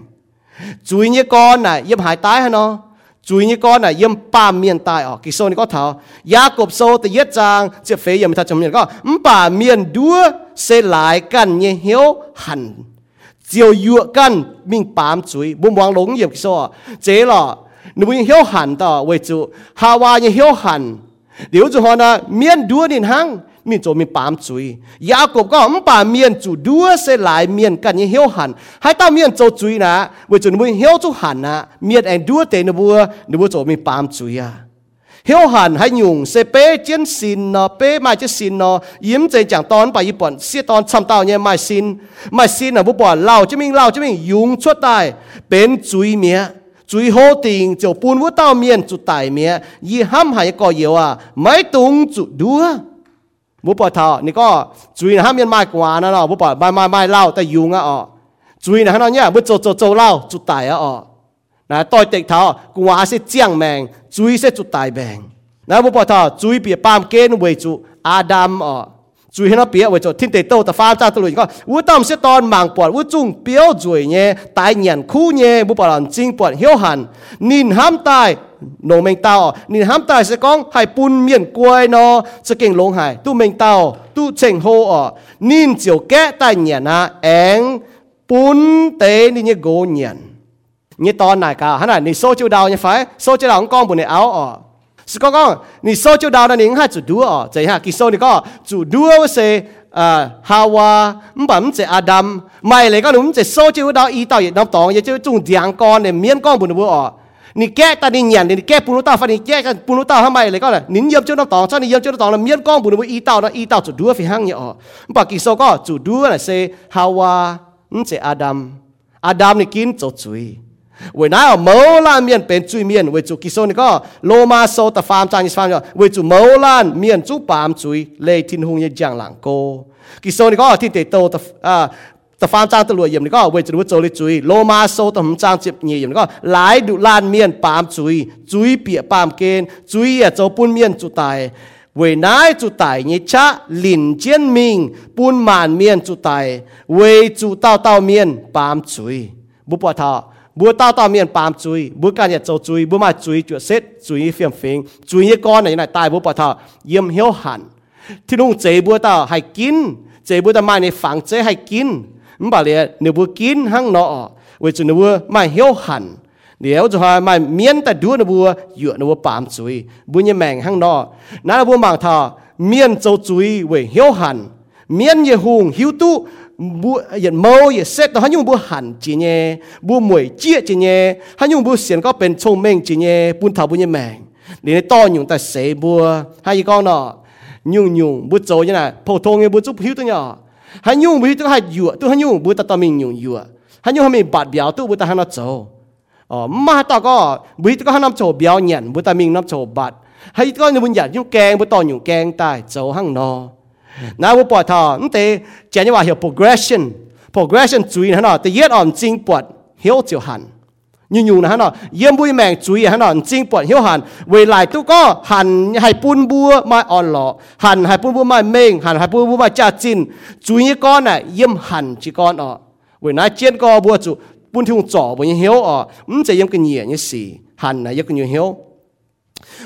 Chú như con này, yếm hải tái hay nó? Chui như con này, yếm ba miền tai ở kỳ sâu này có thảo. Giá cộp sâu thì yết trang chỉ phế yếm thật chấm miền có ba miền đua sẽ lại cần như hiếu hẳn. Chiều yu cần mình bám chui bùm bóng lống yếm kỳ sâu chế lọ nếu mình hiếu hẳn tao vậy chú. Ha wa như hiếu hẳn. Điều chú họ là, miền đua nín hăng? มีโจมีปามจุยยากบก็ไม่ป่าเมียนจุดดัวเสหลายเมียนกันยังเหี่ยวหันให้ต้าเมียนโจจุยนะเวจุนบุเหี่ยวจุหันนะเมียนแองดัวเตนบัวนบัวโจมีปามจุยอะเหี่ยวหันให้ยุงเสเป้เจียนสินเนาะเป้มาจะสินเนาะยิ้มใจจังตอนไปญี่ปุ่นเสียตอนทำเต่าเนี่ยไม่สินไม่สินนะบุปผาเล่าจะมิงเล่าจะมิงยุงชดได้เป็นจุยเมียจุยโฮติงเจ้าปูนวุ้เต้าเมียนจุดไตเมียยี่ห้ามหายก่อเยีว่าไม่ตุงจุดดัว บุปผานี่ก็จุยนะฮะมีนมากกว่านะเนาะบุปผาไม่ไม่ไม่เล่าแต่ยุงอ่ะอ๋อจุยนะฮะเนาะเนี่ยบุโจโจโจเล่าจุดตายอ่ะอ๋อนะต่อยเด็กเท้ากว่าสิเจียงแมงจุยสิจุดตายแบงนะบุปผาจุยเปียปามเกณฑ์เวจุอาดัมอ๋อจุยให้เราเปียเวจุทิ้งเตโตแต่ฟ้าจ้าตลุยก็วุ้ต้อมเสียตอนมังปวดวุ้จุงเปียวจุยเนี่ยตายเหยียนคู่เนี่ยบุปผาจริงปวดเหี้ยวหันนินห้ามตาย nô mình tao, ni ham tai sẽ con hai bun miền quay nó, sẽ kinh lông hải tu mình tao, tu chỉnh hô ở. Nín chiều kẽ tai nhẹ na én bun tế ni như gỗ nhện. Như to này cả hắn này, ni số chiều đào như phải. Số chiều đào con bùn này áo ở. Sự con con ni số chiều đào này những hai chủ đua ở. Chạy hạ, kỳ số này có. Chủ đua sẽ à Hawa mà mình sẽ Adam. Mày này con đúng, sẽ số chiều đào ít tao gì nó tòng vậy chứ, chung giang con này miên con bùn bùn ở ni kẹ ta ni nhàn ni kẹ bùn tao phải ni kẹ cái bùn tao hâm mày lại coi là nín yếm cho nó tỏ cho nín yếm cho nó tỏ là miên con bùn nó y tao nó, y tao chủ đua phải hăng nhở. Bà kỳ sau có, chủ đua là xe Hawa ừ, nó Adam. Adam ni kín cho chui vì nãy ở mẫu lan miền bên chui miền vì chủ kỳ sau này có ta farm trang như farm rồi vì chủ mẫu lan miền chú bám chui lê thiên như giang làng cô. Kỳ sau này có, thiên tế tàu ta à, แต่ฟานจางตะลวยเยี่ยมนี่ก็เวจะรู้โจลิจุยโลมาโซตะหมจางเจ็บเงี่ยมนี่ก็หลายดุลานเมียนปามจุยจุยเปียปามเกณฑ์จุยอ่ะโจปุ่นเมียนจุตายเวนายจุตายนี่ชะลินเจียนมิงปุ่นมานเมียนจุตายเวจุเต้าเต้าเมียนปามจุยบุปผาทอบัวเต้าเต้าเมียนปามจุยบัวการอย่าโจจุยบัวมาจุยจุเซ็ตจุยเฟียมฟิงจุยยี่ก้อนไหนไหนตายบุปผาทอเยี่ยมเหี้ยวหันที่นุ่งเจบัวเต้าให้กินเจบัวตะมาในฝังเจให้กิน mà lẽ nếu vừa kín hăng nọ với chúng vừa mai hiếu hẳn. Nếu cho hai mai miên ta đua nó vừa dựa nó vừa bám suy bùi như mèn hăng nọ. Nãy là vừa mang thọ, miên châu suy với hiếu hẳn. Miên như hùng hiếu tu bu yên mâu yên xét đó nhưng bu hẳn chỉ nhé. Bu mùi chia chỉ nhé. Hắn nhưng bu xiên có bên thông minh chỉ nhé. Bún thảo bu như mèn. Để to nhung ta sẽ bua hai con nọ nhung nhung bu châu như này phổ thông như bu chút hiếu tu nhỏ han yung bu tu ha yu tu han yung bu ta ta min yung yu han nhung hôm nay bắt biao tu bu ta han nó cho ờ mà ta có bu tu có han nam cho biao nhận bu ta min nam cho bat hay có như bun yat yung keng bu to yung keng tai cho hăng no. Na bu pa tha nte chả như wa hiểu progression. Progression chui na na te yet on jing pat hiểu chiu han như nhung hả nọ? Yếm bui mèng chú ý hắn nọ? Chính bọn hiếu hàn về lại tu có hàn hay buôn bua mai on lọ. Hàn hay bùn bùa mai mèn hàn hay bùn bùa mai cha chín chú ý con nè, yếm hàn chỉ con ọ. Về nói chiến có bua chú buôn thung trỏ bùn hiếu ọ. Ừm sẽ yếm cái nhẹ như xì. Hàn này yếm cái như hiếu.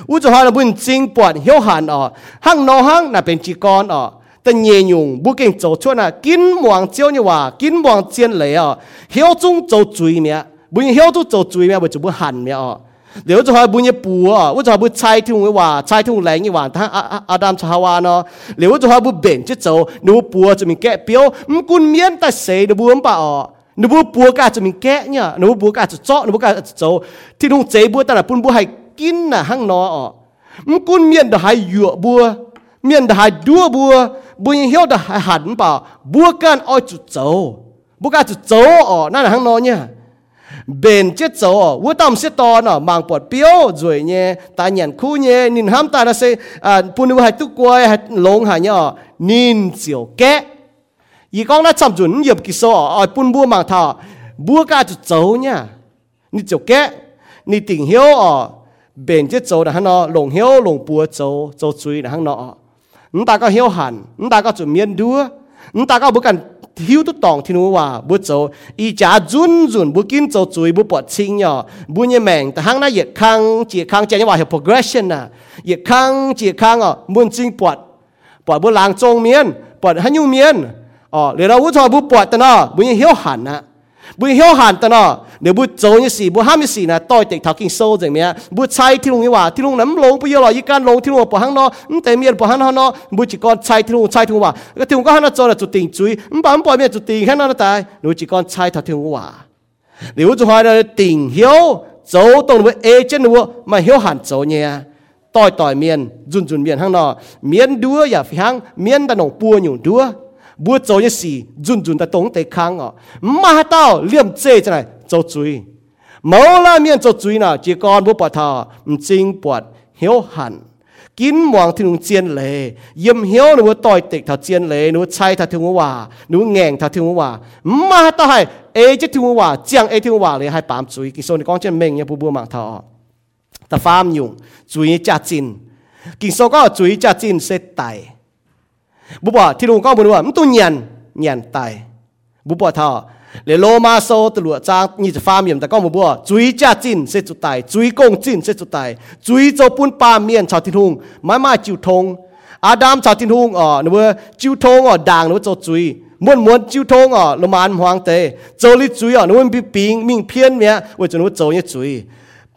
U cho hắn là bùn chính bọn hiếu hàn ọ. Hăng nó hăng là bên chỉ con ọ. Ta nhẹ nhung bu kinh châu chuan à kín muang chiếu như hòa kín muang chiên lệ ọ. Hiếu chung châu chuối miệng 半夜都做醉咩？咪做乜恨咩哦？你好就係半夜步啊，我就係會猜天會話，猜天會嚟嘅話，但阿阿阿擔查話咯。你好就係會變質做，你會步就面夾表，唔管面但誰都冇咁白哦。你會步架就面夾呢，你會步架就作，你會架就做，天空這步但係半步係堅啊，行咯哦。唔管面都係弱步，面都係弱步，半夜都係恨吧，步間愛就做，步架就做哦，那係行咯呢。bền chết dấu ở vũ tâm sẽ to nó mang bọt biếu, rồi nhé, ta nhận khu nhé, nhìn ham ta nó sẽ à phụ nữ hay tu quay hay lông hay nhỏ nhìn chiều kẽ ý con đã chăm chuẩn nghiệp kỳ số ở bún bua mang thọ bua ca chút dấu nhá. Nhìn chiều kẽ nhìn tình hiếu ở bền chết dấu là hắn nó lồng hiếu, lồng bua dấu dấu chui là hắn nọ. Chúng ta có hiếu hẳn chúng ta có chuẩn miên đua chúng ta có bữa cần thiếu tu tòng thì nó hòa bữa chỗ y cha run run bữa kim chỗ chuối bữa bọt xin nhỏ bữa như mèn ta hăng na yết khang chỉ khang chạy như hòa hiệu progression à yết khang chỉ khang à muốn xin bọt bọt bữa lang trông miên bọt hắn nhu miên ờ lấy ra bữa thọ bữa bọt ta nó bữa như hiếu hẳn à บุเหี่ยวหันตนอเดี๋ยวบุโจยสีบุห้ามสีนะต่อยเตะทักกิงโซ่จังเมียบุใช้ที่ลุงนี่ว่าที่ลุงน้ำลงปุยลอยยี่การลงที่ลุงปะหังนอแต่เมียปะหังนอบุจิกรใช้ที่ลุงใช้ที่ลุงว่าก็ที่ลุงก็หันจอจุดติงจุยมปั๊มปล่อยเมียจุดติงแค่นั้นตายหนูจิกรใช้ทักที่ลุงว่าเดี๋ยวจะหอยเลยติงเหี่ยวโจตรงเอเจนวัวมาเหี่ยวหันโจเนี่ยต่อยต่อยเมียนจุนจุนเมียนข้างนอเมียนดัวอย่าฟังเมียนตะหนงปัวอยู่ดัว บัวโจยสีจุนจุนแต่ตรงแต่ค้างอะมาเต้าเลี่ยมเจจะไหนโจจุยเมาละเมียนโจจุยน่ะจีกอนบัวปะทาจริงปวดเหี่ยวหันกินหวังที่หนูเจียนเลยยี่มเหี้ยวหนูต่อยติดถ้าเจียนเลยหนูใช้ถ้าถึงว่าหนูแง่งถ้าถึงว่ามาเต้าให้เอจะถึงว่าเจียงเอถึงว่าเลยให้ปามจุยกิโซนก้องเจียนเมงเนี่ยบูบูมังทอแต่ฟามยุ่งจุยจ่าจินกิโซก็จุยจ่าจินเสตไต บุปผาที่ลุงก็บุญว่ามันตุ่นเงียนเงีนตายบุปผาท่อเลโลมาโซตลัวจางนี่จะฟาร์มีมแต่ก็มาปผาจุยจ้าจินเสจุดตายจุยกงจินเสจุดตายจุยโจปุนปาเมียนชาวทินทุงไม่มาจิวทงอาดามชาวทินทุงอ๋อนึกว่าจิวทงอ๋อด่างนึกว่าโจจุยม้วนม้วนจิวทงอ๋อลมานหวางเตโจลิจุยอ๋อนึกว่าปีปิงมิงเพี้ยนเมียเว่าจะนึกว่าโจเนี่ยจุย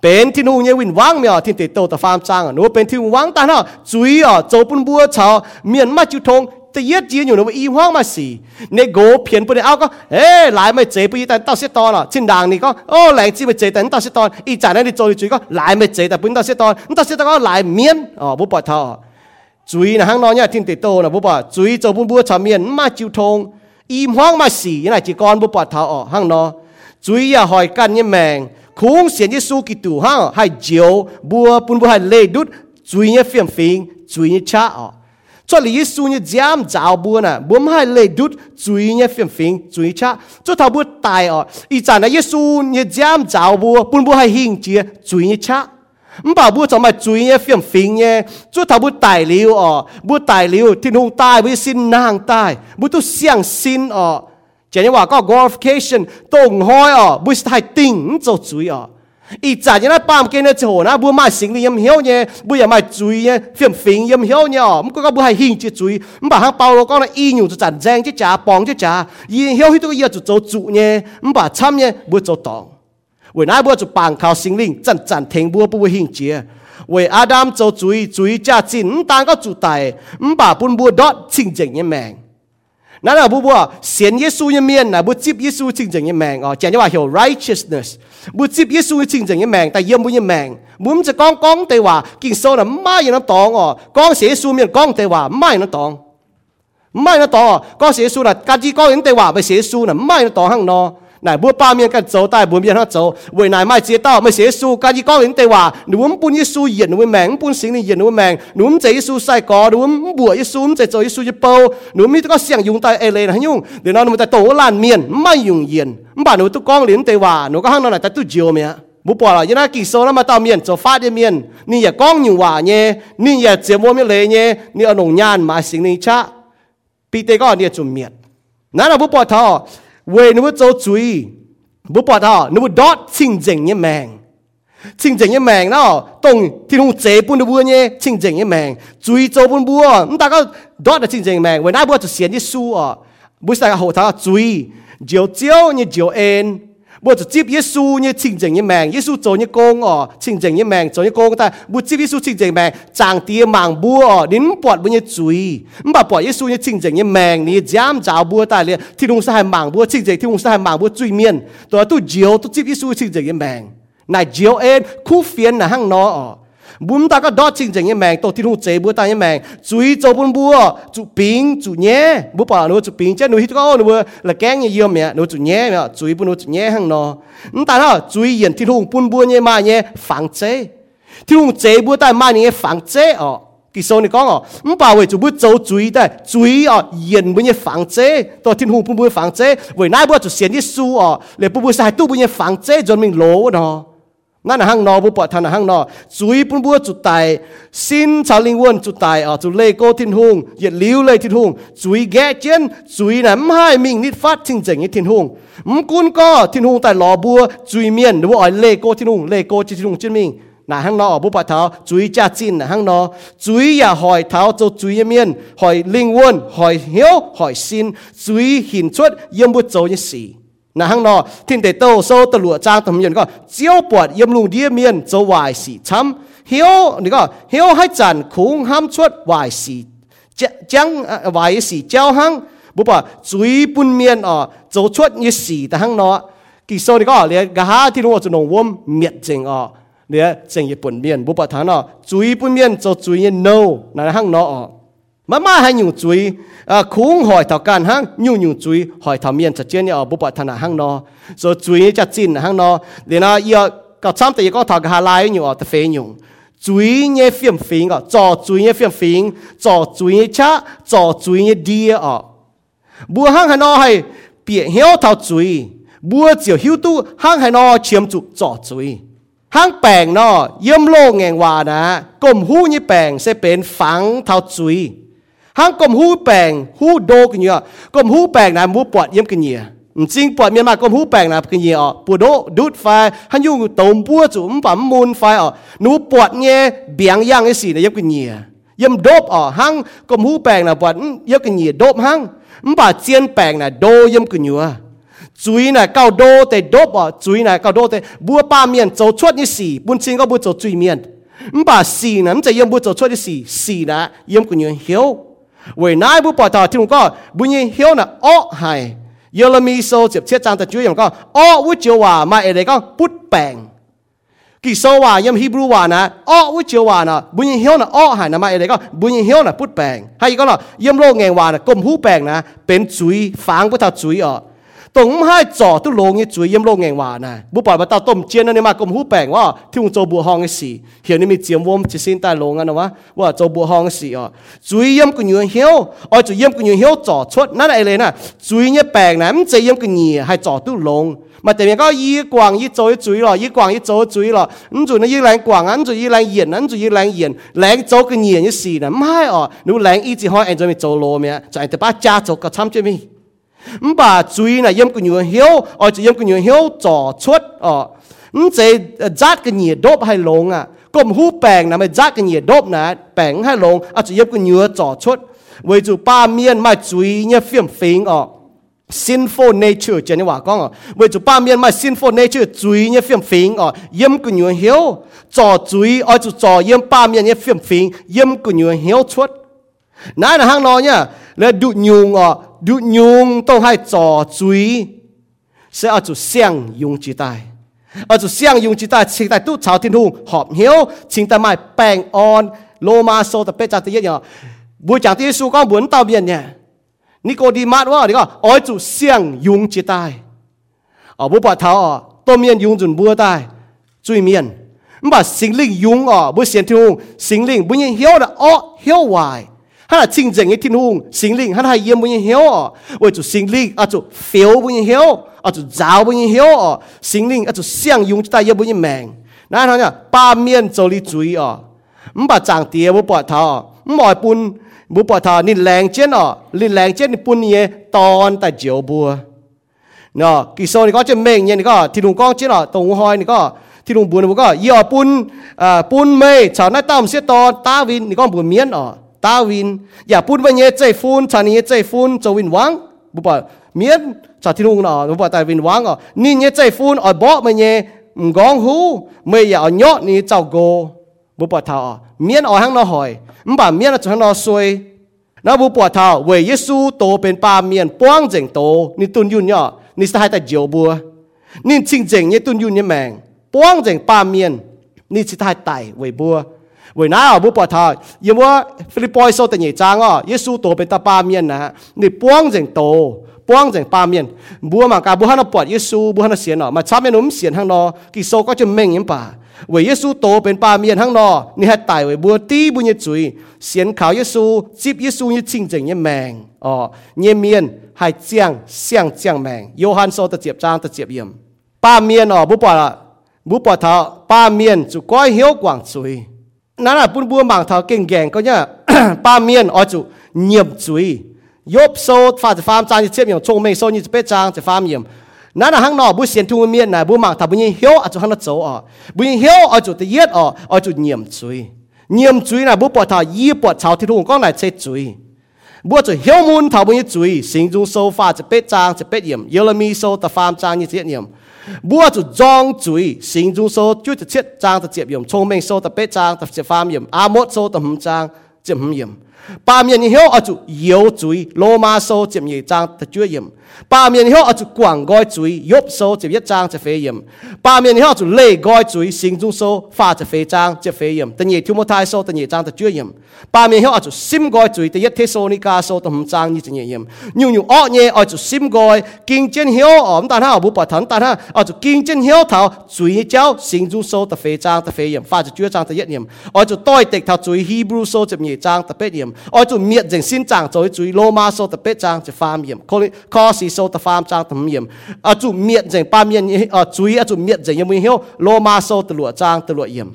เป็นที่นู่นเนี่ยวินวังเมียที่ติดโตแต่ฟาร์มจ้างอะหนูเป็นที่วังตาเนาะจุยอะโจปุ่นบัวชาวเมียนมาจุทงตะเย็ดจีนอยู่หนูอีห้องมาสีในโกเพียนปุ่นเอาก็เอ้หลายไม่เจปุ่นแต่ต้าเสียตอนอะชินดังนี่ก็โอ้แรงจีไม่เจแต่ต้าเสียตอนอีจ่านั่นนี่โจจุยก็หลายไม่เจแต่ปุ่นต้าเสียตอนต้าเสียตอนก็หลายเมียนอ๋อบุปผาทอจุยนะฮั่งนอยเนี่ยที่ติดโตนะบุปผาจุยโจปุ่นบัวชาวเมียนมาจุทงอีห้องมาสียังไงจีกรบุปผาทอห้งน้อจุยอย่าหอยกันเนี่แมง khung xiên Giêsu kỳ tù ha, hai chiều bùa bùn bùa hai lê đút chui nhé phiền phiền chui nhé cha. Ọ cho lý Giêsu nhé giam giáo bùa nè bùa hai lê đút chui nhé phiền phiền chui cha. Cho thảo bùa tài, ọ, ý chả nè Giêsu nhé giam giáo bùa bùn bùa hai hình chia chui nhé cha. Mà bảo bùa cho mà chui nhé phiền phiền nhé. Cho thảo bùa tài liu ọ, bùa tài liu thiên hùng tai bùa xin nàng tai. Bùa tu xiang xin, ọ 今天话个 glorification 动开哦，不是太顶做罪哦。伊早前那半间那做那不买行李也晓呢，不也买罪呢，phiền phiền 也晓呢。唔过个不系兴只罪，唔把行包罗讲那伊牛就战争只查帮只查，伊晓许多伊就做主呢，唔把参呢不做当。为那不就帮靠心灵真暂停不不会兴只。为阿丹做罪罪只真，唔当个主大，唔把本不得清净一命。 นั่นอ่ะบุบัวเสียนเยซูยังเมียนนะบุจิบเยซูจริงจังยังแมงอ๋อเจนยังว่าเหี่ยว righteousness บุจิบเยซูจริงจังยังแมงแต่เยี่ยมบุยังแมงบุมจะก้องก้องแต่ว่ากิ่งโซน่ะไม่ยังน้ำตองอ๋อก้องเสียซูเมียนก้องแต่ว่าไม่น้ำตองไม่น้ำตองอ๋อก้องเสียซูน่ะการที่ก้องเห็นแต่ว่าไปเสียซูน่ะไม่น้ำตองห้างนอ นายบัวป้าเมียกันโจตายบัวเมียนฮะโจเวยนายไม่เจียต้าไม่เสียสู้การยี่ก้อนอินเตว่าหนุ่มปุ่นยิสูเหยียดหนุ่มแมงปุ่นสิงนี่เหยียดหนุ่มแมงหนุ่มเจยิสูใส่กอหนุ่มบัวยิสูมเจโจยิสูยิเปาหนุ่มมีก็เสียงยุงตายเอเลยนะยุ่งเดี๋ยวนอนมันแต่โตลานเมียนไม่ยุงเยียนบ้านหนุ่มตุก้องหลินเตว่าหนุ่มก็ห้างนอนแต่ตุเจียวเมียบุปผาละยันกี่โซแล้วมาตาเมียนโซฟาเดียเมียนนี่อย่าก้องอยู่ว่าเนี่ยนี่อย่าเจียมัวไม่เลยเนี่ยนี่เอาหนงยานมาสิงนี่ชะปีเตก็เนี่ยจุ่มเมียนนั่นเราบุปผาทอ về nếu cho chui bố bỏ đó, nếu đốt chinh chỉnh như mèng chinh chỉnh như mèng đó, tông thì không chế bún bùa nhé, chinh chỉnh như mèng chui cho bún bùa chúng ta có đốt là chinh chỉnh mèng về nãy bùa cho xiên như su à bữa sáng hậu tháng chui chiều chiều như chiều en. บ่จะจีบเยซูเนี่ยชิงเจงยี่แมงเยซูโจเนี่ยโกงอ๋อชิงเจงยี่แมงโจเนี่ยโกงแต่บ่จีบเยซูชิงเจงแมงจางเตียมังบัวอ๋อลิ้นปวดบ่เนี่ยจุยมันบ่ปวดเยซูเนี่ยชิงเจงยี่แมงนี่จามจ้าวบัวตายเลยที่ลุงสหายมังบัวชิงเจงที่ลุงสหายมังบัวจุยเมียนตัวตู้เจียวตู้จีบเยซูชิงเจงยี่แมงนายเจียวเอ็นคู่เฟียนนะห้างนออ๋อ bùm ta có đó chính chính em mèn tổ thiên hụt chế bữa ta em mèn chuối cho bún bùa chú pin chú nhé. Bố bảo nó chú pin chết nó hít có nó là kén như yếm mẹ nó chú nhé mẹ chuối bún nó chú nhé hằng nó ta nó chuối yên thiên hụt bún bùa như mà như phẳng chế. Thiên hụt chế bữa ta mà như phẳng chế ọ kỳ sau này có ọ không bảo vệ chú châu chuối ta chuối ọ yên bữa nhé phẳng chế. Tổ tiên hụt bún bùa phẳng chế. Với nãy chú xiên đi su ọ để bún bùa sai tu bữa nhé phẳng chế, cho mình lố nó นั่นหังนอบุปะทันหังนอจุยปุ่นบัวจุดตายสินชาวลิงวนจุดตายอ๋อจุเลโกทินหุงเหยียดลิ้วเลยทินหุงจุยแก่เจียนจุยน่ะไม่มิงนิดฟัดชิงเจงนิดทินหุงมกุนก็ทินหุงแต่หลอบัวจุยเมียนหรือว่าอ๋อเลโกทินหุงเลโกจิทินหุงจินมิงน่ะหังนอบุปะเท้าจุยจ้าจินน่ะหังนอจุยอย่าหอยเท้าจะจุยเมียนหอยลิงวนหอยเหี้ยวหอยสินจุยหินชดเยี่ยมบุโจยสี นะฮังนอทินเตโตโซตลัวจางตมยันก็เจียวปวดยมลุงเดียเมียนจะวายสีช้ำเหียวนี่ก็เหียวให้จันคุงห้ามชดวายสีจังวายสีเจ้าหังบุปผาจุยปุ่นเมียนอ๋อจะชดยี่สีแต่หังนอกิโซนี่ก็เรียกหาที่นู้นจะนงวมเมียดจริงอ๋อเรียจริงญี่ปุ่นเมียนบุปผาทางนอจุยปุ่นเมียนจะจุยโนนั่นหังนออ๋อมามาให้อยู่จุยอ่าคุ้งหอยเท่ากันหังอยู่อยู่จุยหอยเท่าเมียนจะเจียนเนี่ยบุปผาหังนอ so จุยจะจินหังนอเดี๋ยวนะอีกก็ซ้ำแต่ก็ถากหาลายอ ยู่อ่ะแต่เฟยอยู่จุยเนี่ยเฟียมฟิงก็จ่อจุยเนี่ยเฟียมฟิงจ่อจุยเนี่ยชะจ่อจุยเนี่ยดีอ่ะบัวหังหันนอให้เปียเหี้ยวเท่าจุยบัวเจียวหิวตู้หังหันนอเชียมจุจ่อจุยห้างแปลงนอเยี่ยมโลกแงงว่านะกลมหูนี่แปลงจะเป็นฝังเท่าจุย hang kom hu peng hu do kin ya kom hu peng na mu pot yem kin ya jing pot mien ma kom hu peng na kin ya pu do dut fai han yu tom pu chu m pam mun fai o nu pot nge biang yang e si na yem kin ya yem dop o hang kom hu peng na pot yem kin ya dop hang. M ba chien peng na do yem kin ya chui na cao đô tê đốp ờ, à chui na cao đô tê. Bua ba miền châu chuột như xì bún chín có bua châu chui miền. 唔把事呢，唔就用不做出啲事，事呢，用佢樣曉。 เวนายบุปตอที่ลุงก็บุญเฮียวน่ะอ้อหายเยลมีโซเจ็บเชียจางตะจุยอย่างก็อ้อวุจิวามาเอเดก็พุดแปงกีโซวายมฮิบรูวานะอ้อวุจิวานะบุญเฮียวน่ะอ้อหายนะมาเอเดก็บุญเฮียวน่ะพุดแปงให้ก็เนาะยมโลกแงวานะกลมหูแปงนะเป็นจุยฟังพุทธจุยอะ tổng hai trò tu lô nghe chuối yếm lô nghe hòa nè bố bảo bà tao tôm chiên nó mà cũng hú bèn quá, thì ông cho bùa hong cái gì hiểu nên mình chiếm vôm chỉ xin tai lô ngăn quá quá cho bùa hong cái gì à chuối yếm cũng nhiều hiếu. Ở chuối yếm cũng nhiều hiếu trò chốt nãy à, này nè chuối nhé bèn nè mình chơi yếm cũng nhiều hay trò tu lô. Mà tại vì có y quảng y chỗ chuối rồi y quảng y chỗ chuối rồi anh chủ nó y lạnh quảng anh chủ y lạnh yên anh chủ y lạnh yên lạnh chỗ cái nhiều như gì nè mai à nếu lạnh y chỉ hỏi anh cho mình chỗ lô mẹ, cho anh ta bắt cha chỗ cái chăm chơi mình bà chui là yếm của nhiều hiếu ở chỉ yếm của nhiều hiếu trò chuốt ở ừ chế giác cái nhiều đốp hay lông à cũng hú bèn là mới giác cái nhiều đốp nè bèn hay lông ở chỉ yếm của nhiều trò chuốt với chủ ba miên mà chui nhớ phiền phiền ở sinful nature chỉ nên 话讲哦，为做八面卖 sinful nature 罪呢偏偏哦，因个原晓做罪，而就做因八面呢偏偏因个原晓出。那那行喏呢，来读牛哦， ดุยุงต้องให้จ่อจุยเสียอาจุเสียงยุงจิตายอาจุเสียงยุงจิตายชิงตาตู้ชาวทิ้นหุงหอบเหี้ยวชิงแต่ไม่แปลงอ่อนโลมาโซตะเปจัตเยเนี่ยบุญจากที่ซูก็บุญเต่าเบียนเนี่ยนิโกดีมาดว่าดีก็อ้อยจุเสียงยุงจิตใยอ๋อบุปผาเท้าอ๋อต้มเมียนยุงจุนบัวตายจุยเมียนไม่นบ่สิงลิงยุงอ๋อบุเสียนทิ้งหุงสิงลิงบุญยังเหี้ยวนะอ๋อเหี้ยววาย hắn là chinh dành cái thiên hùng sinh linh hắn hay yếm bao nhiêu hiếu à ôi chú sinh linh à chú phiếu bao nhiêu hiếu à chú giáo bao nhiêu hiếu sinh linh à chú xiang dùng chúng ta yếm bao nhiêu mèng nãy nói nhá ba miên châu lý chú ý à không bà chàng tía bố bỏ thọ không bỏ bún bố bỏ thọ nên lèng chết à nên lèng chết nên bún nhé tòn tại chiều bùa nó kỳ sau này có chuyện mèng nhé này có thì đúng con chết à tổng hoi này có thì đúng buồn này có yờ bún à bún mê chào nãy tao không biết tòn ta vì này con buồn miên à ตาวินอย่าพูดว่าเงี้ยใจฟูนชานี้ใจฟูนจะวินวังบุปผาเมียนชาตินุ่งหนอบุปผาแต่วินวังอ๋อนี่เยใจฟูนอ๋อบ่มาเยกองหูไม่อย่าเอาเนาะนี่เจ้าโกบุปผาท้าอ๋อเมียนอ๋อหังนอหอยมบ่าเมียนจะหังนอซวยนะบุปผาท้าเวเยซูโตเป็นปาเมียนป้องเจงโตนี่ตุนยุ่นเนาะนี่สไตล์แต่เจียวบัวนี่จริงเจงเนี่ยตุนยุ่นเนี่ยแมงป้องเจงปาเมียนนี่สไตล์ไตเวียบัว เวน้าบุปผายิ่งว่าฟิลิปปอยโซแต่ใยจางอะเยซูโตเป็นตาปาเมียนนะฮะนี่ป้วงเจงโตป้วงเจงปาเมียนบัวมากาบุหันปอดเยซูบุหันเสียนอะมาช้าเมนุ่มเสียนทางนอกิโซก็จะเม่งยิ่งป่าเวเยซูโตเป็นปาเมียนทางนอนี่ฮะตายเวบัวตีบุญยจุยเสียนขาวเยซูจิบเยซูยิ่งจริงจริงยิ่งแมงอ๋อเยี่ยเมียนหายเจียงเสียงเจียงแมงโยฮันโซตะเจียบจางตะเจียบเยี่ยมป้าเมียนอ๋อบุปผาบุปผาป้าเมียนจุก้อยเหี้ยวกว่างจุย นั่นแหละปุ่นบัวหมางเท่าเก่งแกงก็เนี่ยป้าเมียนอ๋อจุเงียบจุยยบโซฟาจะฟาร์มจานจะเทียบอย่างชงไม่โซนี่จะเป็ดจางจะฟาร์มเยี่ยมนั่นแหละห้างนอกบุเสียนทุ่งเมียนนะบัวหมางถ้าบุญยังเหี้ยวอาจจะห้างนอกโจอ๋อบุญยังเหี้ยวอาจจะเยียดอ๋ออาจจะเงียบจุยเงียบจุยนะบุปผายี่ปวดชาวที่ทุ่งก็ไหนเช็ดจุยบัวจะเหี้ยวมุนเท่าบุญยังจุยสิงจุงโซฟาจะเป็ดจางจะเป็ดเยี่ยมเยลมีโซแต่ฟาร์มจางนี่จะเยี่ยม bua chu zong chui sinh trung số chu chu chiết trang ta chiệp yểm thông minh số ta bế trang ta chiệp phàm yểm a mốt số ta hum trang chiệp hum yểm ba miền hiếu ở chỗ yếu chuối, lô ma số chiệp nhị trang ta chưa yếm ba miền hiếu ở chỗ quảng gói chuối yếu số chiệp yết trang chiệp phê yếm ba miền hiếu ở chỗ lê gói chuối, sinh trung số pha chiệp phê trang chiệp phê yếm ta nhị thiếu một thai số ta nhị trang ta chưa yếm ba miền hiếu ở chỗ sim gói chuối ta yết thế số ni ca số ta hum trang như nhị yếm nhiều nhiều ở nhẹ ở chỗ sim gói kinh chân hiếu ở ta ha bu bà thần ta ha ở chỗ kinh chân hiếu thảo chuối giáo sinh trung số ta phê trang ta phê yếm pha chiệp chưa trang ta yết yếm ở chỗ tôi tịch thảo chuối Hebrew số chiệp nhị trang ta bế yểm ở chu miệt dành xin trang chui chui Roma số ta bế trang chiệp phàm yểm co si số ta phàm trang ta hum yểm ở chu miệt dành ba miền ở chui ở chu miệt dành yểm hiếu Roma số ta lụa trang ta lụa yểm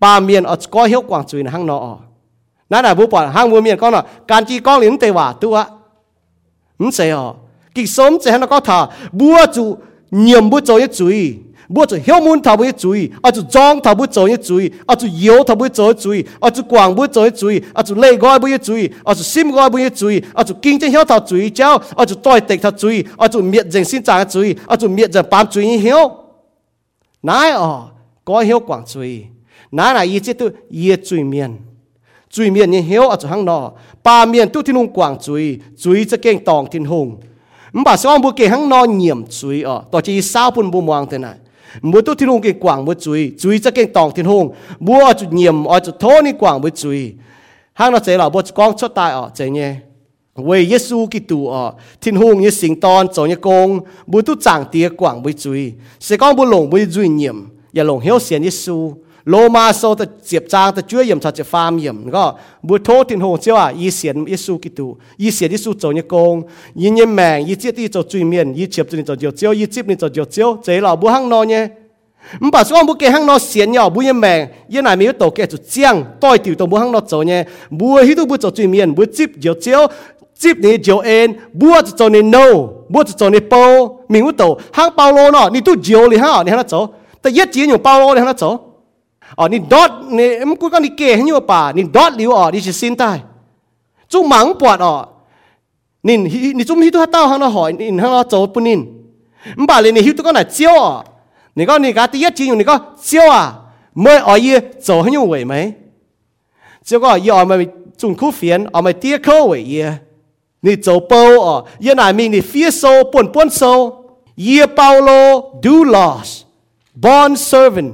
ba miền ở có hiếu quảng chui hang nọ นั่นแหละบุปผาห้างมัวเมียนก็เนาะการจีก้องหลินเตว่าตัวมันเสียอ๋อ kỳ sớm sẽ nó có thà bua chủ nhiệm bua cho chú ý bua chủ hiếu muốn thảo bua chú ý à chủ trong thảo bua chú ý à chủ yếu thảo bua chú ý à chủ quảng bua cho chú ý à chủ lệ gọi bua chú ý à chủ sim gọi bua chú ý à chủ kinh tế hiếu thảo chú ý cháu à chủ tôi tịch thảo chú ý à chủ miệt dành sinh trả chú ý à chủ miệt dành bám chú ý hiếu nãy à có hiếu quảng chú ý nãy là ý chế tu ý chú ý miền chú ý miền như hiếu à chủ hăng nọ ba miền tu thiên hùng quảng chú ý chú ý sẽ kênh tòng thiên hùng mua tu thiên hùng cái quảng mua chui chui chắc cái tòng thiên hùng. Mua chút nhiệm, ở chút thô ni quảng mua chui hàng nó chế là bố con cho tài ở chế nhé vì Giêsu Kitô ở, thiên hùng như sinh ton cho như công mua tu chẳng tiếc quảng mua chui sẽ con bu lồng bu duy nhiệm, và lồng hiếu xiên Giêsu โลมาโซตะเจียบจางตะจ้วยยมทัดจะฟาร์มยมก็บัวโทษทินโหเจ้าอีเสียนอีสูกิตูอีเสียนอีสูโจยกงยินยมแมงอีเจี๊ยตีโจจุยเมียนอีเจียบจุนโจเจียวเจียวอีจิบนี่โจเจียวเจียวเจ๋เหล่าบัวห้างนอนเนี่ยมันบอกว่าบุเกหังนอเสียนยอบุยแมงยันไหนมีตัวเกจุดเจียงต้อยติวตัวบุหังนอโจเนี่ยบัวฮิตุบัวโจจุยเมียนบัวจิบเจียวเจียวจิบนี่เจียวเอ็นบัวจะโจเนี่ยโนบัวจะโจเนี่ยโปมิงวุโตหังเปาโลเนาะนี่ตู้เจียวเลยฮะนี่ฮะนะโจแต่ยัดจีนอยู่เปาโลเลยฮะนะโจ อ๋อนี่ดอดนี่มันกูก็นี่เกยอยู่ป่านี่ดอดหลิวอ๋อนี่จะสินตายจุ้มหังปวดอ๋อนี่นี่จุ้มฮิตุฮัตเต้ห้องเราหอยนี่ห้องเราโจปุ่นินมันป่าเลยนี่ฮิตุก็หนเจียวอ๋อนี่ก็นี่กาตีเยจีอยู่นี่ก็เจียวอะเมื่ออ๋อเย่โจให้ยู่ไหวไหมเจียวก็ย่อมาจุนคู่เฟียนเอามาเตี้ยเข้าไหวเย่นี่โจเปาอ๋อเย่นหนมีนี่เฟียโซปุ่นปุ่นโซเยี่เปาโลดูลอสบอนเซอร์เวน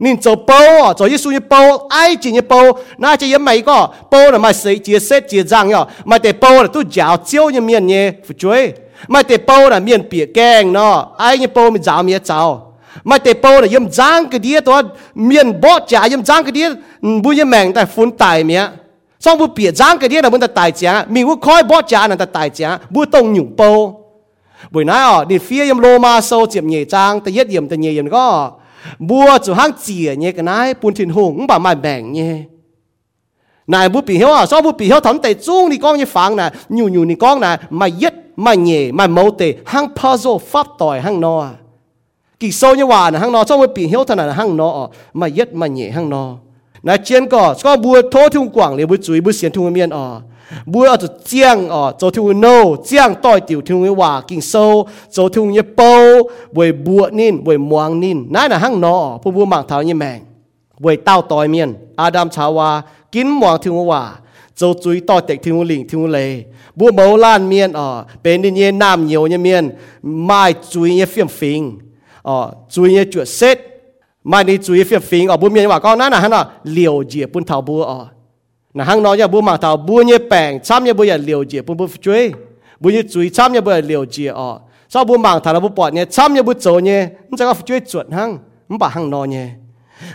nên cho bao à cho Giêsu như bao ai chỉ như bao na chỉ như mấy cái bao là mà sẽ chia xét chia răng nhở mày để bao là tôi giáo chiếu như miền nhé phụ chuối mà để bao là miền bìa keng nó ai như bao mình giáo miền giáo mà để bao là yếm răng cái đĩa đó miền bó trả yếm răng cái đĩa bu yếm mèn tại phun tài miệng xong bu bìa răng cái đĩa là muốn ta tài trả mình bùi khói bó trả là ta tài trả bu tông nhung bao buổi nãy à đi phía yếm lô ma sâu chiếm nhẹ trang ta yết yếm ta nhẹ yếm có bùa chủ hang chỉ nhé, cái này bùn thiên hùng bà mai bèn nhé. Này bùa bị hiếu à sao bùa bị hiếu thấm tệ chung đi con như phẳng nè nhu nhu đi con nè mà yết mà nhẹ mà mâu tệ hang puzzle, pháp tỏi hang no à. kỳ sâu như hòa nè, hang no, sao bùa bị hiếu thằng này hang no à. mà yết mà nhẹ hang no nè chiến có sao bùa thô thung quảng liền bùa chuối bùa xiên thung miên à bùa ở chỗ chiang ở chỗ thung no chiang tỏi tiểu thung như hòa kinh sâu chỗ thung như bao bùi bùa nín bùi muang nín nãy là hang nó bùa bùa mạng thảo như mèn bùi tao tỏi miên Adam chào hòa kín muang thung hòa chỗ chuối tỏi tệ thung lỉnh thung lề bùa mẫu lan miên ở bên đi nhé nam nhiều như miên mai chuối như phiền phình ờ chuối như chuột xét mai đi chuối phiền phình ở bùa miên hòa con nãy là hang nó liều dìa bùn thảo bùa ở. Na hang nó ya bu ma tao bu nye bang cham ye bu ya liu jie bu bu chui bu nye chui cham ye bu ya liu jie o sao bu mang tao bu bọt nye cham ye bu zo nye nó chắc có chui chuột hang nó bà hang nó nye